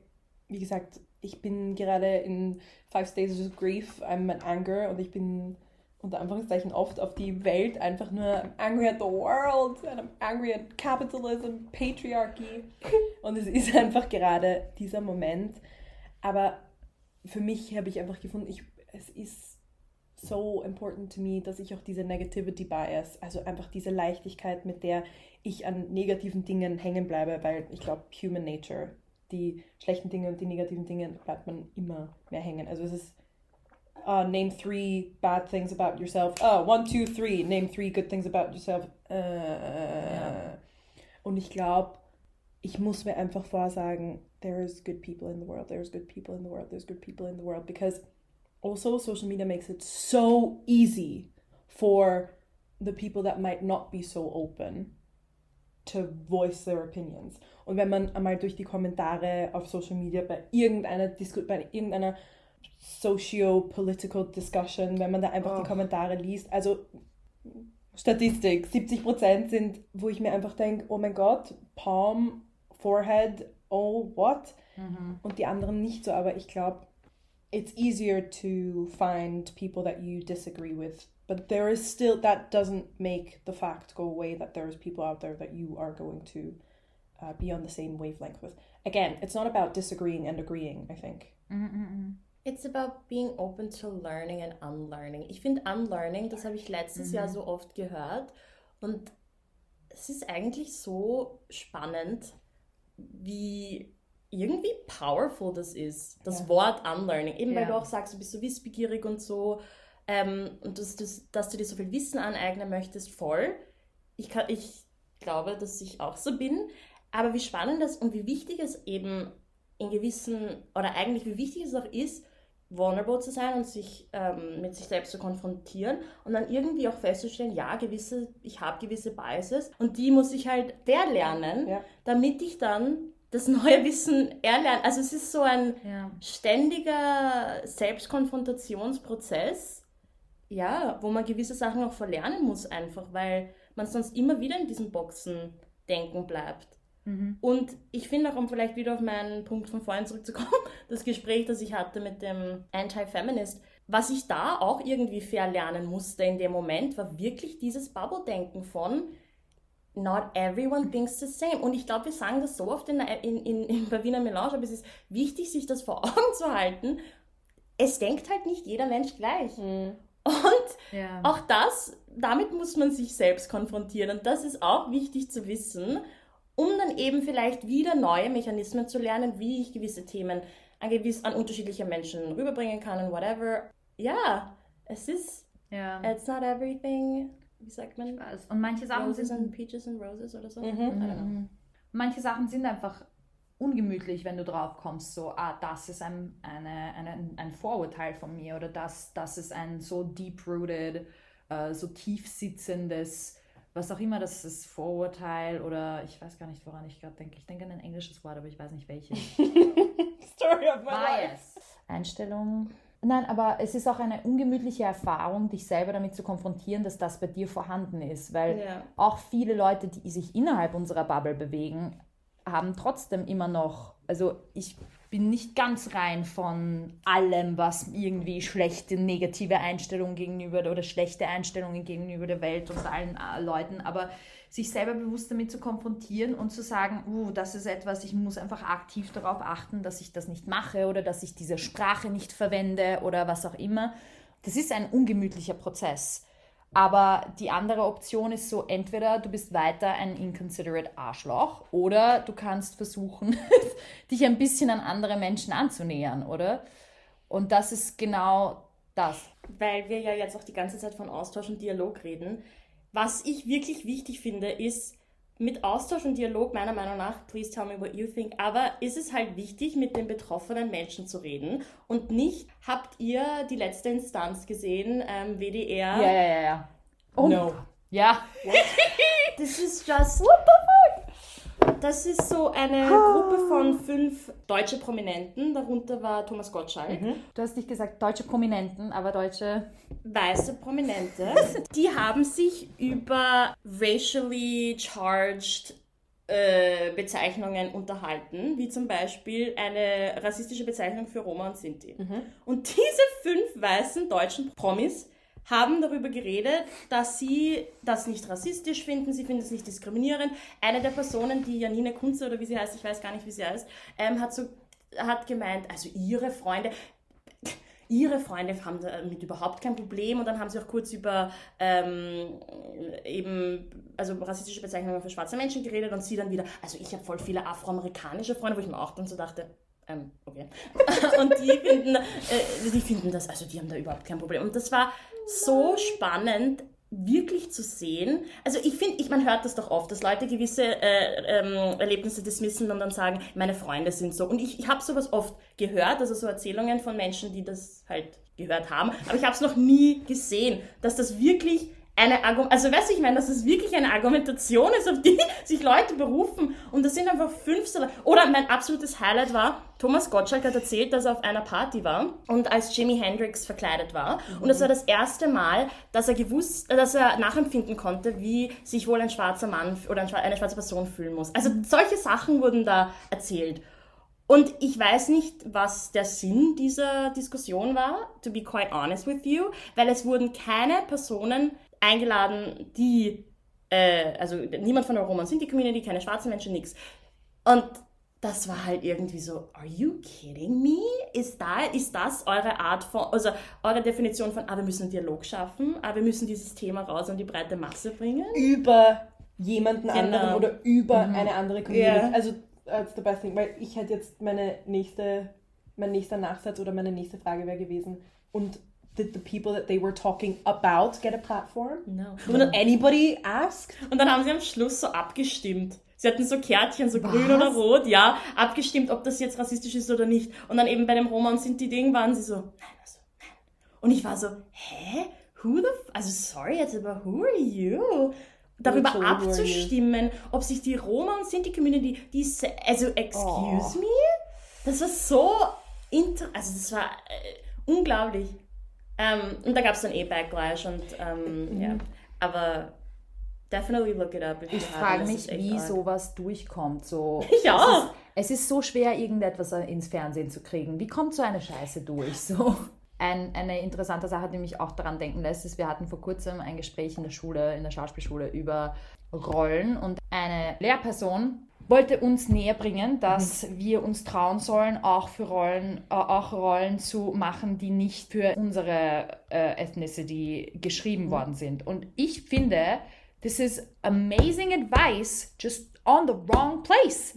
wie gesagt, ich bin gerade in Five Stages of Grief, I'm an Anger und ich bin unter Anführungszeichen oft auf die Welt einfach nur I'm angry at the world and I'm angry at capitalism, patriarchy und es ist einfach gerade dieser Moment. Aber für mich habe ich einfach gefunden, ich, es ist so important to me, dass ich auch diese Negativity Bias, also einfach diese Leichtigkeit, mit der ich an negativen Dingen hängen bleibe, weil ich glaube, Human Nature, die schlechten Dinge und die negativen Dinge bleibt man immer mehr hängen. Also es ist uh, name three bad things about yourself. Oh, one, two, three. Name three good things about yourself. Äh, Ja. Und ich glaube, ich muss mir einfach vorsagen, there is good people in the world, there's good people in the world, there's good people in the world. Because also social media makes it so easy for the people that might not be so open to voice their opinions. Und wenn man einmal durch die Kommentare auf Social Media bei irgendeiner Disku bei irgendeiner socio-political discussion, wenn man da einfach Oh. die Kommentare liest, also Statistik, 70% sind, wo ich mir einfach denke, oh mein Gott, Palm, Forehead, oh what? Mhm. Und die anderen nicht so, aber ich glaube, it's easier to find people that you disagree with. But there is still, that doesn't make the fact go away that there's people out there that you are going to uh, be on the same wavelength with. Again, it's not about disagreeing and agreeing, I think. Mhm, mhm. It's about being open to learning and unlearning. Ich finde unlearning, das habe ich letztes Jahr so oft gehört und es ist eigentlich so spannend, wie irgendwie powerful das ist, das Ja. Wort unlearning. Eben weil Ja. du auch sagst, du bist so wissbegierig und so ähm, und dass, dass, dass du dir so viel Wissen aneignen möchtest, voll. Ich, kann, ich glaube, dass ich auch so bin. Aber wie spannend das und wie wichtig es eben in gewissen, oder eigentlich wie wichtig es auch ist, vulnerable zu sein und sich ähm, mit sich selbst zu konfrontieren und dann irgendwie auch festzustellen, ja, gewisse, ich habe gewisse Biases und die muss ich halt verlernen, Ja. damit ich dann das neue Wissen erlerne. Also es ist so ein Ja. ständiger Selbstkonfrontationsprozess, ja, wo man gewisse Sachen auch verlernen muss einfach, weil man sonst immer wieder in diesen Boxen denken bleibt. Mhm. Und ich finde auch, um vielleicht wieder auf meinen Punkt von vorhin zurückzukommen, das Gespräch, das ich hatte mit dem Anti-Feminist, was ich da auch irgendwie verlernen musste in dem Moment, war wirklich dieses Bubble-Denken von Not everyone thinks the same. Und ich glaube, wir sagen das so oft in, in, in, bei Wiener Melange, aber es ist wichtig, sich das vor Augen zu halten. Es denkt halt nicht jeder Mensch gleich. Und Ja. auch das, damit muss man sich selbst konfrontieren. Und das ist auch wichtig zu wissen, um dann eben vielleicht wieder neue Mechanismen zu lernen, wie ich gewisse Themen an, gewiss, an unterschiedliche Menschen rüberbringen kann und whatever. Ja, es ist, ja. it's not everything, wie sagt man? Und manche Sachen Roses sind and Peaches and Roses oder so. Mhm. I don't know. Mhm. Manche Sachen sind einfach ungemütlich, wenn du drauf kommst, so, ah, das ist ein, eine, eine, ein Vorurteil von mir oder das, das ist ein so deep-rooted, äh, so tief sitzendes, was auch immer das ist, Vorurteil oder ich weiß gar nicht, woran ich gerade denke. Ich denke an ein englisches Wort, aber ich weiß nicht welches. Story of my life. Bias. Einstellung. Nein, aber es ist auch eine ungemütliche Erfahrung, dich selber damit zu konfrontieren, dass das bei dir vorhanden ist. Weil Ja. auch viele Leute, die sich innerhalb unserer Bubble bewegen, haben trotzdem immer noch, also ich bin nicht ganz rein von allem, was irgendwie schlechte, negative Einstellungen gegenüber oder schlechte Einstellungen gegenüber der Welt und allen äh, Leuten, aber sich selber bewusst damit zu konfrontieren und zu sagen, uh, das ist etwas, ich muss einfach aktiv darauf achten, dass ich das nicht mache oder dass ich diese Sprache nicht verwende oder was auch immer. Das ist ein ungemütlicher Prozess. Aber die andere Option ist so, entweder du bist weiter ein inconsiderate Arschloch oder du kannst versuchen, dich ein bisschen an andere Menschen anzunähern, oder? Und das ist genau das. weil wir ja jetzt auch die ganze Zeit von Austausch und Dialog reden. Was ich wirklich wichtig finde, ist mit Austausch und Dialog meiner Meinung nach, please tell me what you think, aber ist es halt wichtig, mit den betroffenen Menschen zu reden und nicht, habt ihr die letzte Instanz gesehen, ähm, WDR? Ja, ja, ja, ja. No. Ja. This is just... das ist so eine Gruppe von fünf deutsche Prominenten. Darunter war Thomas Gottschalk. Du hast nicht gesagt deutsche Prominenten, aber deutsche. weiße Prominente, die haben sich über racially charged äh, Bezeichnungen unterhalten, wie zum Beispiel eine rassistische Bezeichnung für Roma und Sinti. Und diese fünf weißen deutschen Promis haben darüber geredet, dass sie das nicht rassistisch finden, sie finden es nicht diskriminierend. Eine der Personen, die Janine Kunze oder wie sie heißt, ich weiß gar nicht, wie sie heißt, ähm, hat, so, hat gemeint, also ihre Freunde, ihre Freunde haben damit überhaupt kein Problem und dann haben sie auch kurz über ähm, eben also rassistische Bezeichnungen für schwarze Menschen geredet und sie dann wieder, also ich habe voll viele afroamerikanische Freunde, wo ich mir auch dann so dachte, ähm, okay. und die finden, äh, die finden das, also die haben da überhaupt kein Problem. Und das war so spannend, wirklich zu sehen. Also ich finde, ich, man hört das doch oft, dass Leute gewisse äh, ähm, Erlebnisse dismissen und dann sagen, meine Freunde sind so. Und ich, ich habe sowas oft gehört, also so Erzählungen von Menschen, die das halt gehört haben, aber ich habe es noch nie gesehen, dass das wirklich eine Argumentation, also weißt du, ich meine, dass es wirklich eine Argumentation ist, auf die sich Leute berufen und das sind einfach fünf Oder mein absolutes Highlight war, Thomas Gottschalk hat erzählt, dass er auf einer Party war und als Jimi Hendrix verkleidet war und das war das erste Mal, dass er gewusst, äh, dass er nachempfinden konnte, wie sich wohl ein schwarzer Mann oder eine schwarze Person fühlen muss. Also solche Sachen wurden da erzählt. Und ich weiß nicht, was der Sinn dieser Diskussion war, to be quite honest with you, weil es wurden keine Personen eingeladen, die, äh, also niemand von der Roma und Sinti Community, keine schwarzen Menschen, nix. Und das war halt irgendwie so, are you kidding me? Ist, da, ist das eure Art von, also eure Definition von, ah, wir müssen einen Dialog schaffen, ah, wir müssen dieses Thema raus an die breite Masse bringen? über jemanden anderen Genau. oder über eine andere Community. Ja. Also that's the best thing, weil ich hätte jetzt meine nächste, mein nächster Nachsatz oder meine nächste Frage wäre gewesen und did the people that they were talking about get a platform? No. Did anybody ask? Und dann haben sie am Schluss so abgestimmt. Sie hatten so Kärtchen, so grün oder rot, ja, abgestimmt, ob das jetzt rassistisch ist oder nicht. Und dann eben bei dem Roma und Sinti-Ding waren sie so, nein, also, nein. Und ich war so, hä? Who the f Also, sorry jetzt, aber who are you? Darüber you? abzustimmen, ob sich die Roma und Sinti-Community, die, se- also, excuse Oh. me? Das war so, inter also, das war äh, unglaublich. Ähm, und da gab es dann eh Backlash und, ähm, ja. Aber definitely look it up. Ich frage mich, wie arg. sowas durchkommt. So, Ich auch. Es ist, es ist so schwer, irgendetwas ins Fernsehen zu kriegen. Wie kommt so eine Scheiße durch? So. Ein, eine interessante Sache, die mich auch daran denken lässt, ist, wir hatten vor kurzem ein Gespräch in der Schule, in der Schauspielschule über Rollen und eine Lehrperson wollte uns näher bringen, dass wir uns trauen sollen, auch für Rollen, äh, auch Rollen zu machen, die nicht für unsere äh, Ethnicity geschrieben worden sind. Und ich finde, this is amazing advice just on the wrong place.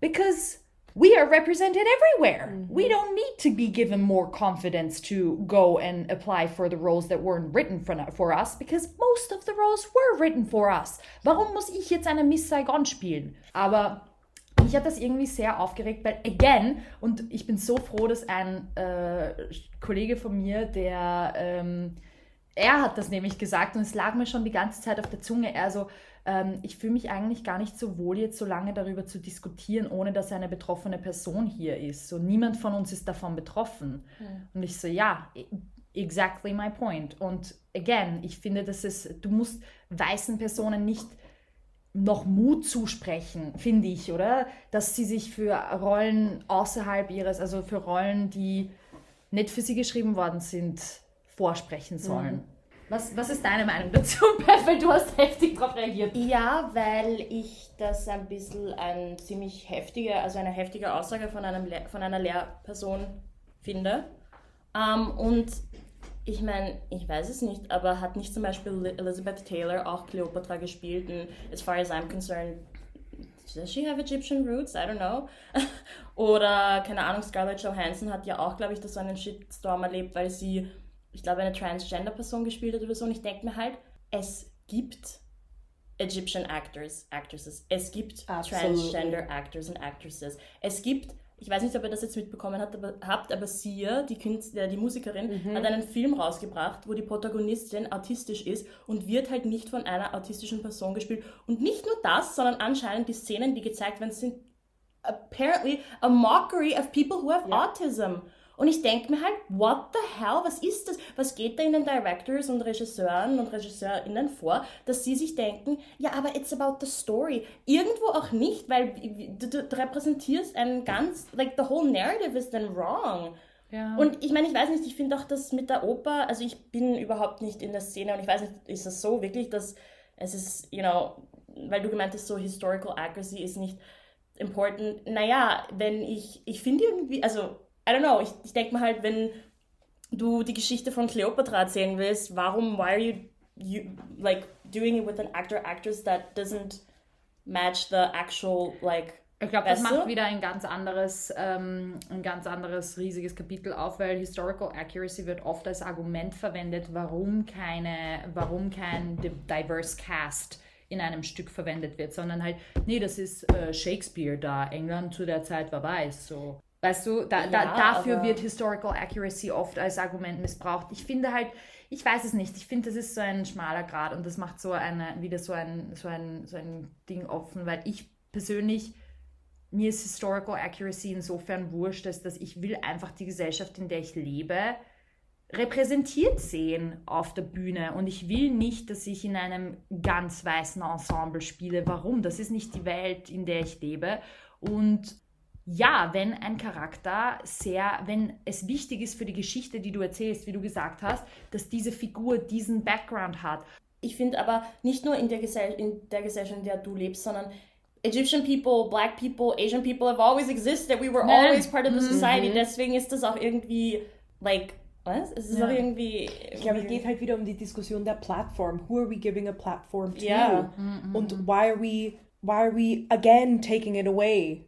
Because we are represented everywhere. We don't need to be given more confidence to go and apply for the roles that weren't written for, for us because most of the roles were written for us. Warum muss ich jetzt eine Miss Saigon spielen? Aber mich hat das irgendwie sehr aufgeregt, weil, again, und ich bin so froh, dass ein äh, Kollege von mir, der, ähm, er hat das nämlich gesagt und es lag mir schon die ganze Zeit auf der Zunge. Er so, ähm, ich fühle mich eigentlich gar nicht so wohl, jetzt so lange darüber zu diskutieren, ohne dass eine betroffene Person hier ist. So, niemand von uns ist davon betroffen. Und ich so, ja, e- exactly my point. Und again, ich finde, dass es, du musst weißen Personen nicht noch Mut zusprechen, finde ich, oder? Dass sie sich für Rollen außerhalb ihres, also für Rollen, die nicht für sie geschrieben worden sind, vorsprechen sollen. Was, was ist deine Meinung dazu, Perfel? Du hast heftig darauf reagiert. Ja, weil ich das ein bisschen ein ziemlich heftige, also eine heftige Aussage von, einem Lehr von einer Lehrperson finde. Ähm, und ich meine, ich weiß es nicht, aber hat nicht zum Beispiel Li- Elizabeth Taylor auch Cleopatra gespielt? Und as far as I'm concerned, does she have Egyptian roots? I don't know. Oder, keine Ahnung, Scarlett Johansson hat ja auch, glaube ich, das so einen Shitstorm erlebt, weil sie, ich glaube, eine Transgender-Person gespielt hat oder so. Und ich denke mir halt, es gibt Egyptian Actors, Actresses. Es gibt Absolutely. Transgender Actors und Actresses. Es gibt ich weiß nicht, ob ihr das jetzt mitbekommen habt, aber, habt, aber Sia, die, Künstler, die Musikerin, Mhm. hat einen Film rausgebracht, wo die Protagonistin autistisch ist und wird halt nicht von einer autistischen Person gespielt. Und nicht nur das, sondern anscheinend die Szenen, die gezeigt werden, sind apparently a mockery of people who have Ja. autism. Und ich denke mir halt, what the hell, was ist das? Was geht da in den Directors und Regisseuren und Regisseurinnen vor, dass sie sich denken, ja, aber it's about the story. Irgendwo auch nicht, weil du, du, repräsentierst einen ganz, like the whole narrative is then wrong. Ja. Und ich meine, ich weiß nicht, ich finde auch das mit der Oper, also ich bin überhaupt nicht in der Szene und ich weiß nicht, ist das so wirklich, dass es ist, you know, weil du gemeint hast, so historical accuracy ist nicht important. Naja, wenn ich, ich finde irgendwie, also, I don't know, ich, ich denke mir halt, wenn du die Geschichte von Cleopatra erzählen willst, warum, why are you, you like, doing it with an actor, actress that doesn't match the actual, like, Ich glaube, das macht wieder ein ganz anderes, ähm, ein ganz anderes riesiges Kapitel auf, weil Historical Accuracy wird oft als Argument verwendet, warum keine, warum kein di- diverse Cast in einem Stück verwendet wird, sondern halt, nee, das ist äh, Shakespeare da, England zu der Zeit war weiß, so. Weißt du, da, da, Ja, dafür aber- wird Historical Accuracy oft als Argument missbraucht. Ich finde halt, ich weiß es nicht, ich finde, das ist so ein schmaler Grad und das macht so eine, wieder so ein, so ein, so ein Ding offen, weil ich persönlich mir ist Historical Accuracy insofern wurscht, als dass ich will einfach die Gesellschaft, in der ich lebe, repräsentiert sehen auf der Bühne. Und ich will nicht, dass ich in einem ganz weißen Ensemble spiele. Warum? Das ist nicht die Welt, in der ich lebe. Und ja, wenn ein Charakter sehr, wenn es wichtig ist für die Geschichte, die du erzählst, wie du gesagt hast, dass diese Figur diesen Background hat. Ich finde aber nicht nur in der, Gesell in der Gesellschaft, in der du lebst, sondern Egyptian people, black people, Asian people have always existed. We were Nein. always part of the Mhm. society. Deswegen ist das auch irgendwie, like, was? Es ist Ja. auch irgendwie. Ich glaube, es geht halt wieder um die Diskussion der Plattform. Who are we giving a platform to? Ja. Und why are we why are we again taking it away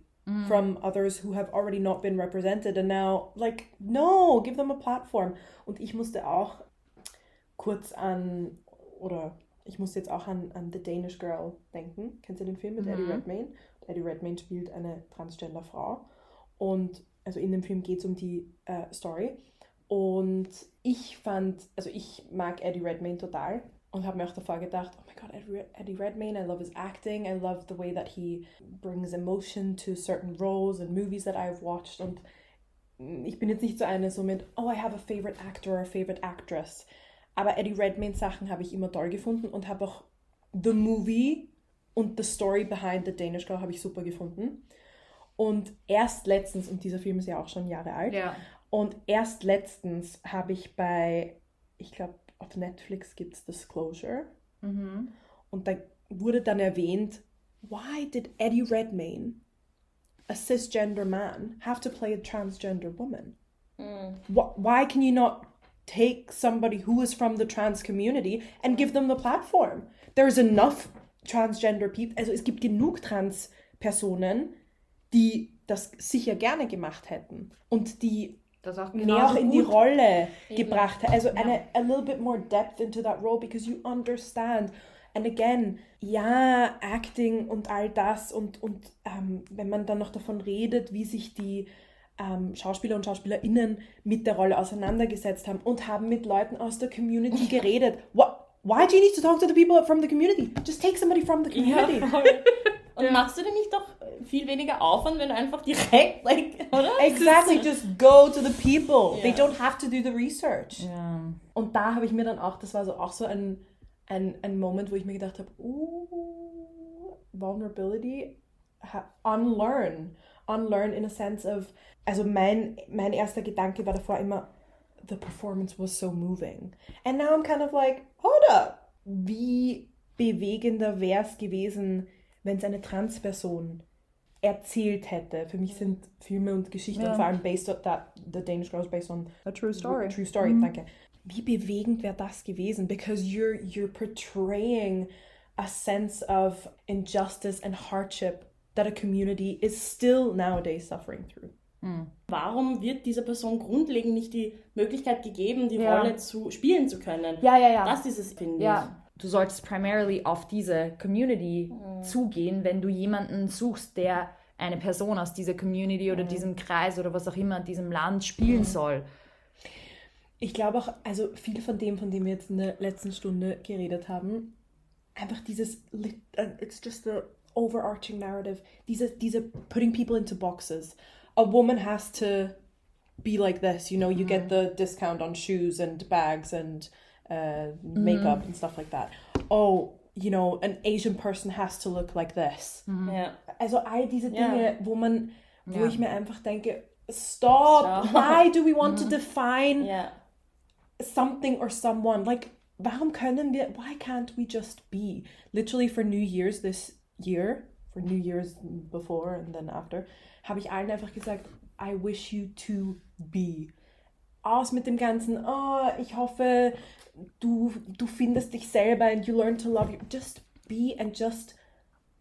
from others who have already not been represented and now like no, give them a platform. Und ich musste auch kurz an oder ich musste jetzt auch an, an The Danish Girl denken. Kennst du den Film mit Eddie Redmayne? Eddie Redmayne spielt eine transgender Frau und also in dem Film geht es um die äh, Story und ich fand, also ich mag Eddie Redmayne total und habe mir auch davor gedacht, oh my god, Eddie, Eddie Redmayne, I love his acting, I love the way that he brings emotion to certain roles and movies that I've watched und ich bin jetzt nicht so eine so mit, oh, I have a favorite actor or a favorite actress. Aber Eddie Redmayne Sachen habe ich immer toll gefunden und habe auch The Movie und The Story Behind the Danish Girl habe ich super gefunden. Und erst letztens, und dieser Film ist ja auch schon Jahre alt, Ja. und erst letztens habe ich bei, ich glaube, auf Netflix gibt es Disclosure. Mhm. Und da wurde dann erwähnt, why did Eddie Redmayne, a cisgender man, have to play a transgender woman? Wh- Why can you not take somebody who is from the trans community and give them the platform? There's enough transgender people, also es gibt genug Trans-Personen, die das sicher gerne gemacht hätten und die Das auch mehr genauso auch in die. Rolle gebracht hat. Also eine a little bit more depth into that role because you understand. And again, ja, Acting und all das und, und ähm, wenn man dann noch davon redet, wie sich die ähm, Schauspieler und Schauspielerinnen mit der Rolle auseinandergesetzt haben und haben mit Leuten aus der Community geredet. What? Why do you need to talk to the people from the community? Just take somebody from the community. Ja. Und machst du dir nicht doch viel weniger Aufwand, wenn du einfach direkt, like, oder? Exactly, just go to the people. They Ja. don't have to do the research. Ja. Und da habe ich mir dann auch, das war so auch so ein, ein, ein Moment, wo ich mir gedacht habe, uh, Vulnerability, unlearn. Unlearn in a sense of, also mein, mein erster Gedanke war davor immer, the performance was so moving. And now I'm kind of like, hold up. Wie bewegender wäre es gewesen, wenn es eine Transperson erzählt hätte. Für mich sind Filme und Geschichten Ja. und vor allem based on that, The Danish Girl is based on A true story. True Story, danke. Wie bewegend wäre das gewesen? Because you're you're portraying a sense of injustice and hardship that a community is still nowadays suffering through. Warum wird dieser Person grundlegend nicht die Möglichkeit gegeben, die Ja. Rolle zu spielen zu können? Ja, ja, ja. Das ist es, finde Ja, du solltest primarily auf diese Community Mhm. zugehen, wenn du jemanden suchst, der eine Person aus dieser Community oder diesem Kreis oder was auch immer, diesem Land spielen soll. Ich glaube auch, also viel von dem, von dem wir jetzt in der letzten Stunde geredet haben, einfach dieses, uh, it's just the overarching narrative, diese, diese putting people into boxes. A woman has to be like this, you know, you get the discount on shoes and bags and uh, makeup and stuff like that. Oh, you know, an Asian person has to look like this. Mm-hmm. Ja. Also all diese Ja. Dinge, wo man, wo Ja. ich mir einfach denke, stop, Stop. why do we want to mm-hmm. define Ja. something or someone. Like, warum können wir, why can't we just be? Literally for New Year's this year, for New Year's before and then after, habe ich allen einfach gesagt, I wish you to be. Aus mit dem ganzen, oh, ich hoffe, du, du findest dich selber and you learn to love you. Just be and just,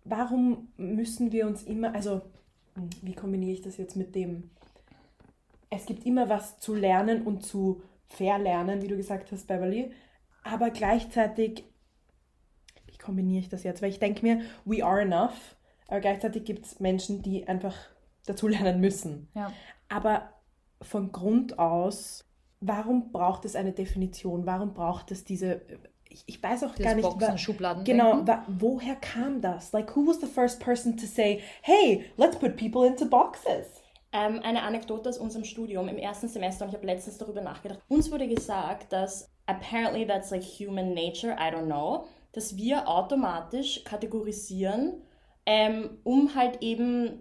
warum müssen wir uns immer, also, hm, wie kombiniere ich das jetzt mit dem, es gibt immer was zu lernen und zu verlernen, wie du gesagt hast, Beverly. Aber gleichzeitig, wie kombiniere ich das jetzt? Weil ich denke mir, we are enough. Aber gleichzeitig gibt es Menschen, die einfach dazu lernen müssen. Ja. Aber von Grund aus, warum braucht es eine Definition? Warum braucht es diese. Ich, weiß auch gar Dieses nicht. Wa- Schubladen. Genau, wa woher kam das? Like, who was the first person to say, hey, let's put people into boxes? Ähm, eine Anekdote aus unserem Studium im ersten Semester und ich habe letztens darüber nachgedacht. Uns wurde gesagt, dass apparently that's like human nature, I don't know, dass wir automatisch kategorisieren, ähm, um halt eben,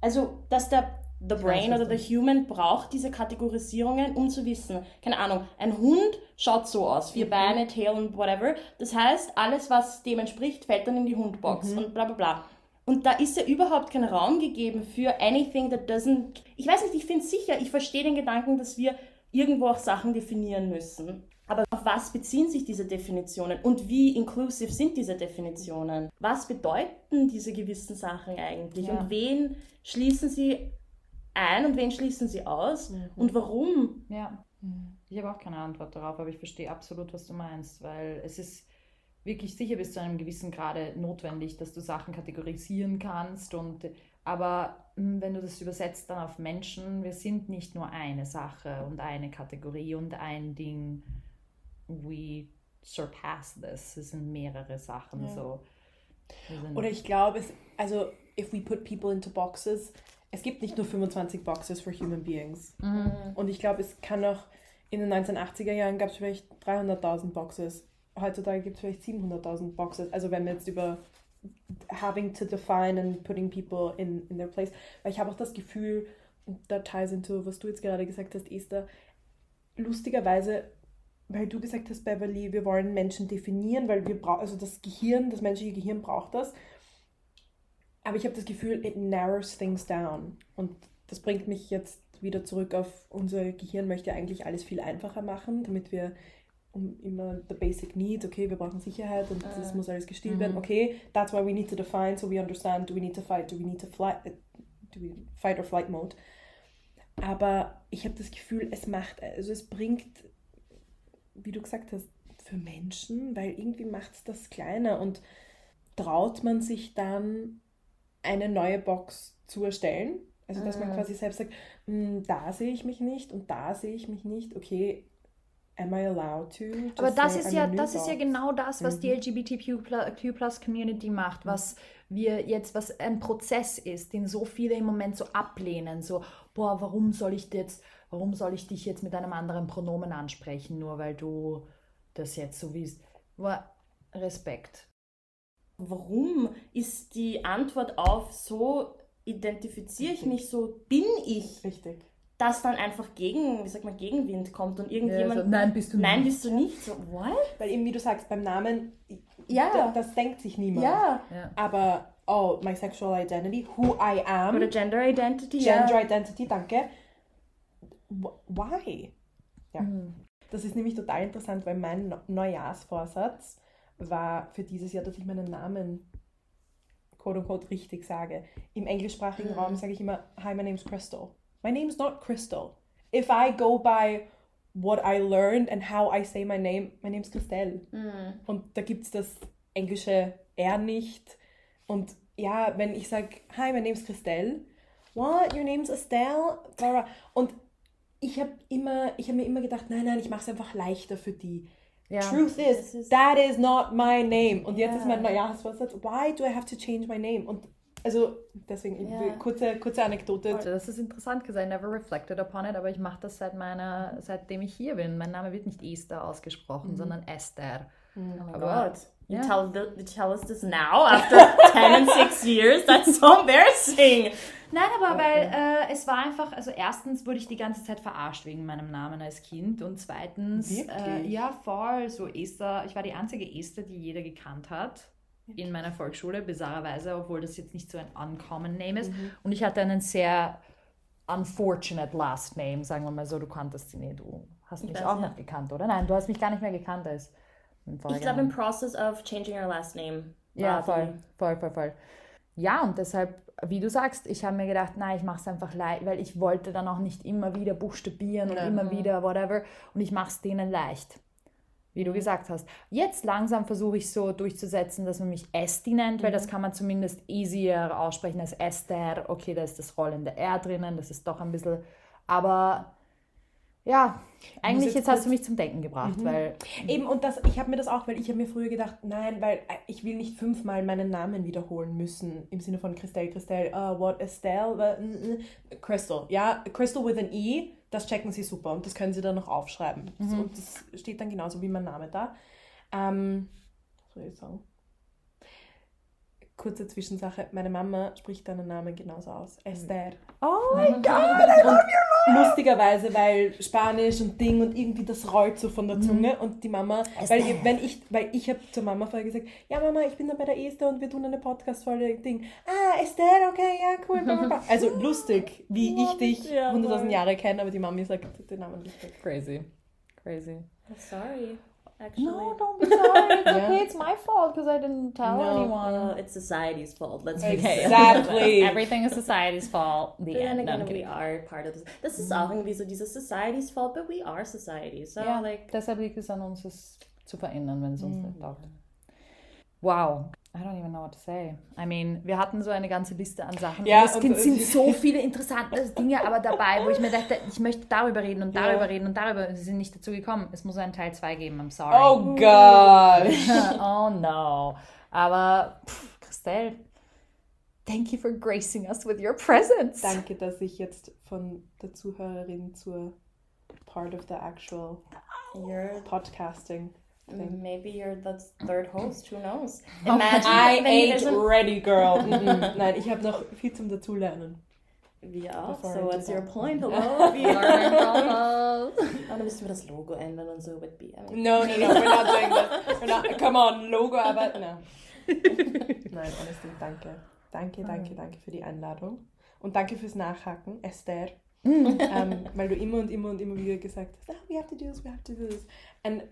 also dass der the brain oder the human braucht diese Kategorisierungen, um zu wissen, keine Ahnung, ein Hund schaut so aus, vier Beine, Tail und whatever. Das heißt, alles, was dem entspricht, fällt dann in die Hundbox und bla bla bla. Und da ist ja überhaupt kein Raum gegeben für anything that doesn't. Ich weiß nicht, ich finde sicher, ich verstehe den Gedanken, dass wir irgendwo auch Sachen definieren müssen. Aber auf was beziehen sich diese Definitionen und wie inclusive sind diese Definitionen? Was bedeuten diese gewissen Sachen eigentlich Ja. und wen schließen sie ein und wen schließen sie aus und warum? Ja. Ich habe auch keine Antwort darauf, aber ich verstehe absolut, was du meinst, weil es ist wirklich sicher bis zu einem gewissen Grade notwendig, dass du Sachen kategorisieren kannst und aber mh, wenn du das übersetzt dann auf Menschen, wir sind nicht nur eine Sache und eine Kategorie und ein Ding. We surpass this. Es sind mehrere Sachen Ja. so. Oder ich glaube, es, also, if we put people into boxes, es gibt nicht nur 25 Boxes for human beings. Und ich glaube, es kann auch, in den 1980er Jahren gab es vielleicht 300.000 Boxes. Heutzutage gibt es vielleicht 700.000 Boxes. Also wenn wir jetzt über having to define and putting people in, in their place. Weil ich habe auch das Gefühl, und da ties into, was du jetzt gerade gesagt hast, Esther, lustigerweise, weil du gesagt hast, Beverly, wir wollen Menschen definieren, weil wir brauchen, also das Gehirn, das menschliche Gehirn braucht das. Aber ich habe das Gefühl, it narrows things down. Und das bringt mich jetzt wieder zurück auf unser Gehirn möchte eigentlich alles viel einfacher machen, damit wir um immer the basic needs, okay, wir brauchen Sicherheit und das muss alles gestillt werden, okay, that's why we need to define, so we understand, do we need to fight, do we need to flight, äh, do we fight or flight mode. Aber ich habe das Gefühl, es macht, also es bringt, wie du gesagt hast, für Menschen, weil irgendwie macht es das kleiner und traut man sich dann eine neue Box zu erstellen. Also dass man Mhm. quasi selbst sagt, "Hm, da sehe ich mich nicht und da sehe ich mich nicht. Okay, am I allowed to? Aber das ist ja, das ist ja box? genau das, was die Mhm. LGBTQ Plus Community macht, was wir jetzt, was ein Prozess ist, den so viele im Moment so ablehnen. So, boah, warum soll ich jetzt, warum soll ich dich jetzt mit einem anderen Pronomen ansprechen, nur weil du das jetzt so willst? Boah, Respekt. Warum ist die Antwort auf so identifiziere ich mich, so bin ich, Richtig. dass dann einfach gegen, wie sagt man, Gegenwind kommt und irgendjemand, nein, bist du nein, nicht. bist du nicht, so, what? Weil eben, wie du sagst, beim Namen, Ja. da- das denkt sich niemand. Ja. Ja. Aber, oh, my sexual identity, who I am, Oder Gender Identity, Gender ja. Identity, danke. Wh- Why? Ja. Mhm. Das ist nämlich total interessant, weil mein Neujahrsvorsatz war für dieses Jahr, dass ich meinen Namen quote unquote richtig sage. Im englischsprachigen Mhm. Raum sage ich immer, hi, my name's Crystal. My name's not Crystal. If I go by what I learned and how I say my name, my name's Christelle. Mhm. Und da gibt es das englische R nicht. Und ja, wenn ich sage, hi, my name's Christelle, what, your name's Estelle, und ich habe immer, ich habe mir immer gedacht, nein, nein, ich mache es einfach leichter für die. Ja. Truth Das is, ist- that is not my name. Und jetzt ist mein Ja. Neujahrsvorsatz, why do I have to change my name? Und also, deswegen, Ja. kurze, kurze Anekdote. Das ist interessant, because I never reflected upon it, aber ich mache das seit meiner, seitdem ich hier bin. Mein Name wird nicht Esther ausgesprochen, sondern Esther. Oh my Aber- god. You, Ja. tell the, you tell us this now after 10 and 6 years? That's so embarrassing. Nein, aber weil äh, es war einfach, also erstens wurde ich die ganze Zeit verarscht wegen meinem Namen als Kind und zweitens, äh, ja voll, so Esther, ich war die einzige Esther, die jeder gekannt hat in meiner Volksschule, bizarrerweise, obwohl das jetzt nicht so ein uncommon Name ist. Und ich hatte einen sehr unfortunate last name, sagen wir mal so, du kanntest sie nicht, du hast mich auch ja. nicht gekannt, oder? Nein, du hast mich gar nicht mehr gekannt als Ich glaube, im process of changing your last name. Ja, voll, voll, voll, voll. Ja, und deshalb, wie du sagst, ich habe mir gedacht, nein, ich mache es einfach leicht, weil ich wollte dann auch nicht immer wieder buchstabieren und Ja. immer wieder whatever und ich mache es denen leicht. Wie du gesagt hast. Jetzt langsam versuche ich so durchzusetzen, dass man mich Esti nennt, weil das kann man zumindest easier aussprechen als Esther. Okay, da ist das rollende R drinnen, das ist doch ein bisschen. Aber ja, eigentlich jetzt jetzt hast du mich zum Denken gebracht, weil Eben, und das, ich habe mir das auch, weil ich habe mir früher gedacht, nein, weil äh, ich will nicht fünfmal meinen Namen wiederholen müssen, im Sinne von Christelle, Christelle, uh, what, Estelle, uh, mm, mm, Crystal, ja, Crystal with an E, das checken sie super und das können sie dann noch aufschreiben. So, und das steht dann genauso wie mein Name da. Ähm, was soll ich sagen? Kurze Zwischensache, meine Mama spricht deinen Namen genauso aus, Esther. Oh mein Gott! Und lustigerweise, weil Spanisch und Ding und irgendwie das rollt so von der Zunge und die Mama, weil ich, wenn ich, weil ich habe zur Mama vorher gesagt, ja Mama, ich bin da bei der Esther und wir tun eine Podcast-Folge, Ding, ah, Esther, okay, ja, cool. Also lustig, wie ich dich Ja, 100.000 voll. Jahre kenne, aber die Mami sagt den Namen nicht. Crazy. Crazy. Oh, sorry, actually. No, don't be sorry. It's Yeah. okay. It's my fault because I didn't tell No. anyone. Well, it's society's fault. Let's face Okay. Exactly. Everything is society's fault. The But end. No, again, I'm we are part of this. Das ist auch irgendwie so dieses society's fault, but we are society. So, Ja, like, deshalb liegt es an uns, es zu verändern, wenn es uns nicht taugt. Wow. I don't even know what to say. I mean, wir hatten so eine ganze Liste an Sachen. Ja, es sind- sind so viele interessante Dinge aber dabei, wo ich mir dachte, ich möchte darüber reden und darüber Ja. reden und darüber. Sie sind nicht dazu gekommen. Es muss einen Teil 2 geben. I'm sorry. Oh gosh. oh no. Aber, pff, Christelle, thank you for gracing us with your presence. Danke, dass ich jetzt von der Zuhörerin zur part of the actual you're podcasting thing. maybe you're the third host. Who knows? Oh, Imagine I ain't ready, girl. Nein, ich habe noch viel zum Dazulernen. Ja, Before I so what's your point? Hello? Wir-. Oh, dann müssen wir das Logo ändern und so mit B. No, no, no, we're not doing that. We're not, come on, Logo, aber no. Nein, honestly, danke. Danke, danke, danke für die Einladung. Und danke fürs Nachhaken, Esther. ähm, weil du immer und immer und immer wieder gesagt hast, oh, we have to do this, we have to do this. Und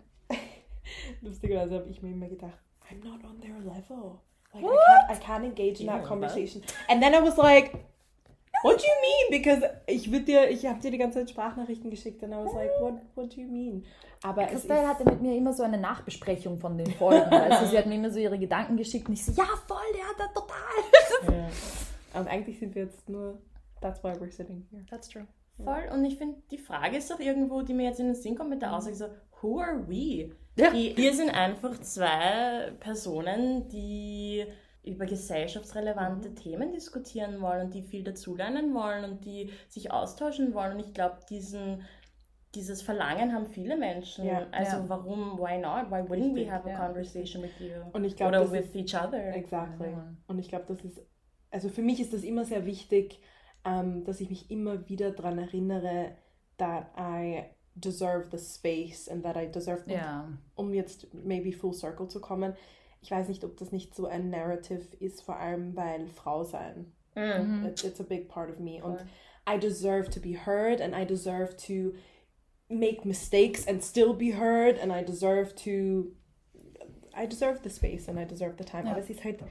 lustigerweise habe ich mir immer gedacht, I'm not on their level. Like, I can't, I can't engage in that Yeah, conversation. And then I was like, what do you mean? Because ich würde dir, ich habe dir die ganze Zeit Sprachnachrichten geschickt and I was like, what, what do you mean? Aber Christelle ist, hatte mit mir immer so eine Nachbesprechung von den Folgen. Also sie hat mir immer so ihre Gedanken geschickt und ich so, ja voll, der hat das total. Ja. Und eigentlich sind wir jetzt nur, that's why we're sitting here. That's true. Voll. Und ich finde, die Frage ist doch irgendwo, die mir jetzt in den Sinn kommt mit der Aussage so, who are we? Ja. Die, wir sind einfach zwei Personen, die über gesellschaftsrelevante Themen diskutieren wollen und die viel dazulernen wollen und die sich austauschen wollen. Und ich glaube, diesen dieses Verlangen haben viele Menschen. Ja. also Ja. warum, why not? Why wouldn't we Richtig, have a ja. conversation with you? Und ich glaube, Oder with each other. Exactly. Mhm. Und ich glaube, das ist, also für mich ist das immer sehr wichtig, ähm, dass ich mich immer wieder daran erinnere, that I deserve the space and that I deserve, und Ja. um jetzt maybe full circle zu kommen, ich weiß nicht, ob das nicht so ein Narrative ist, vor allem weil Frau sein. Mm. It, it's a big part of me. Und. I deserve to be heard and I deserve to make mistakes and still be heard and I deserve to I deserve the space and I deserve the time. Ja. Aber es ist halt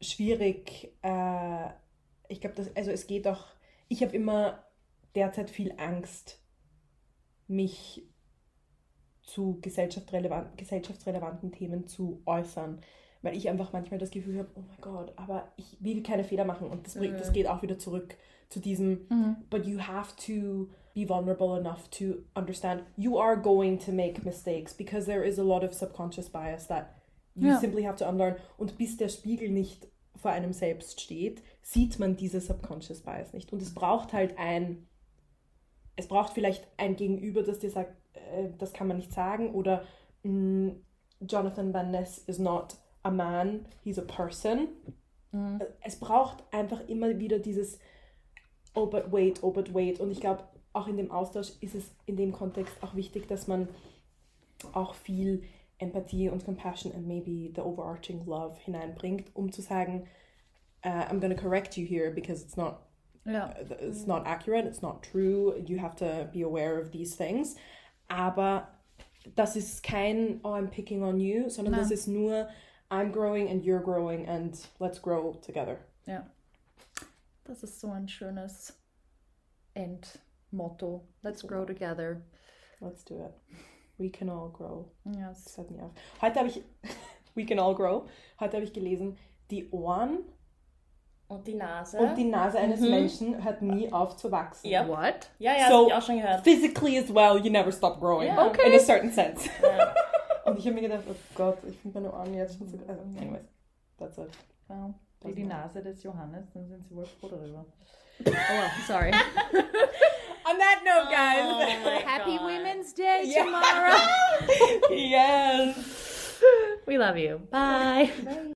schwierig. Äh, ich glaube, also es geht auch. Ich habe immer derzeit viel Angst, mich zu gesellschaftsrelevant, gesellschaftsrelevanten Themen zu äußern, weil ich einfach manchmal das Gefühl habe, oh mein Gott, aber ich will keine Fehler machen und das, bringt, das Mhm. geht auch wieder zurück zu diesem, but you have to be vulnerable enough to understand you are going to make mistakes because there is a lot of subconscious bias that you Ja. simply have to unlearn und bis der Spiegel nicht vor einem selbst steht, sieht man diese subconscious bias nicht und es braucht halt ein es braucht vielleicht ein Gegenüber, das dir sagt, äh, das kann man nicht sagen. Oder mh, Jonathan Van Ness is not a man, he's a person. Es braucht einfach immer wieder dieses oh but wait, oh but wait. Und ich glaube auch in dem Austausch ist es in dem Kontext auch wichtig, dass man auch viel Empathie und Compassion and maybe the overarching love hineinbringt, um zu sagen, uh, I'm gonna correct you here because it's not Ja. it's not accurate, it's not true, you have to be aware of these things. Aber das ist kein, oh, I'm picking on you, sondern das Nein. ist nur, I'm growing and you're growing and let's grow together. Ja. Das ist so ein schönes Endmotto. Let's grow together. Let's do it. We can all grow. Yes. Das hört nie auf. Heute habe ich, we can all grow, heute habe ich gelesen, die Ohren Und die Nase. und die Nase eines Mhm. Menschen hört nie auf zu wachsen. Ja. What? ja, ja, So- das ich auch schon gehört. Physically as well, you never stop growing. Ja. Okay. In a certain sense. Ja. Und ich habe mir gedacht, oh Gott, ich finde meine Ohren jetzt schon so. Also, anyways, that's it. Wow. Wie Das die war- Nase des Johannes, dann sind sie wohl froh darüber. Oh, well, sorry. On that note, Oh my Happy God. Women's Day Yeah. tomorrow. yes. we love you. Bye. Bye.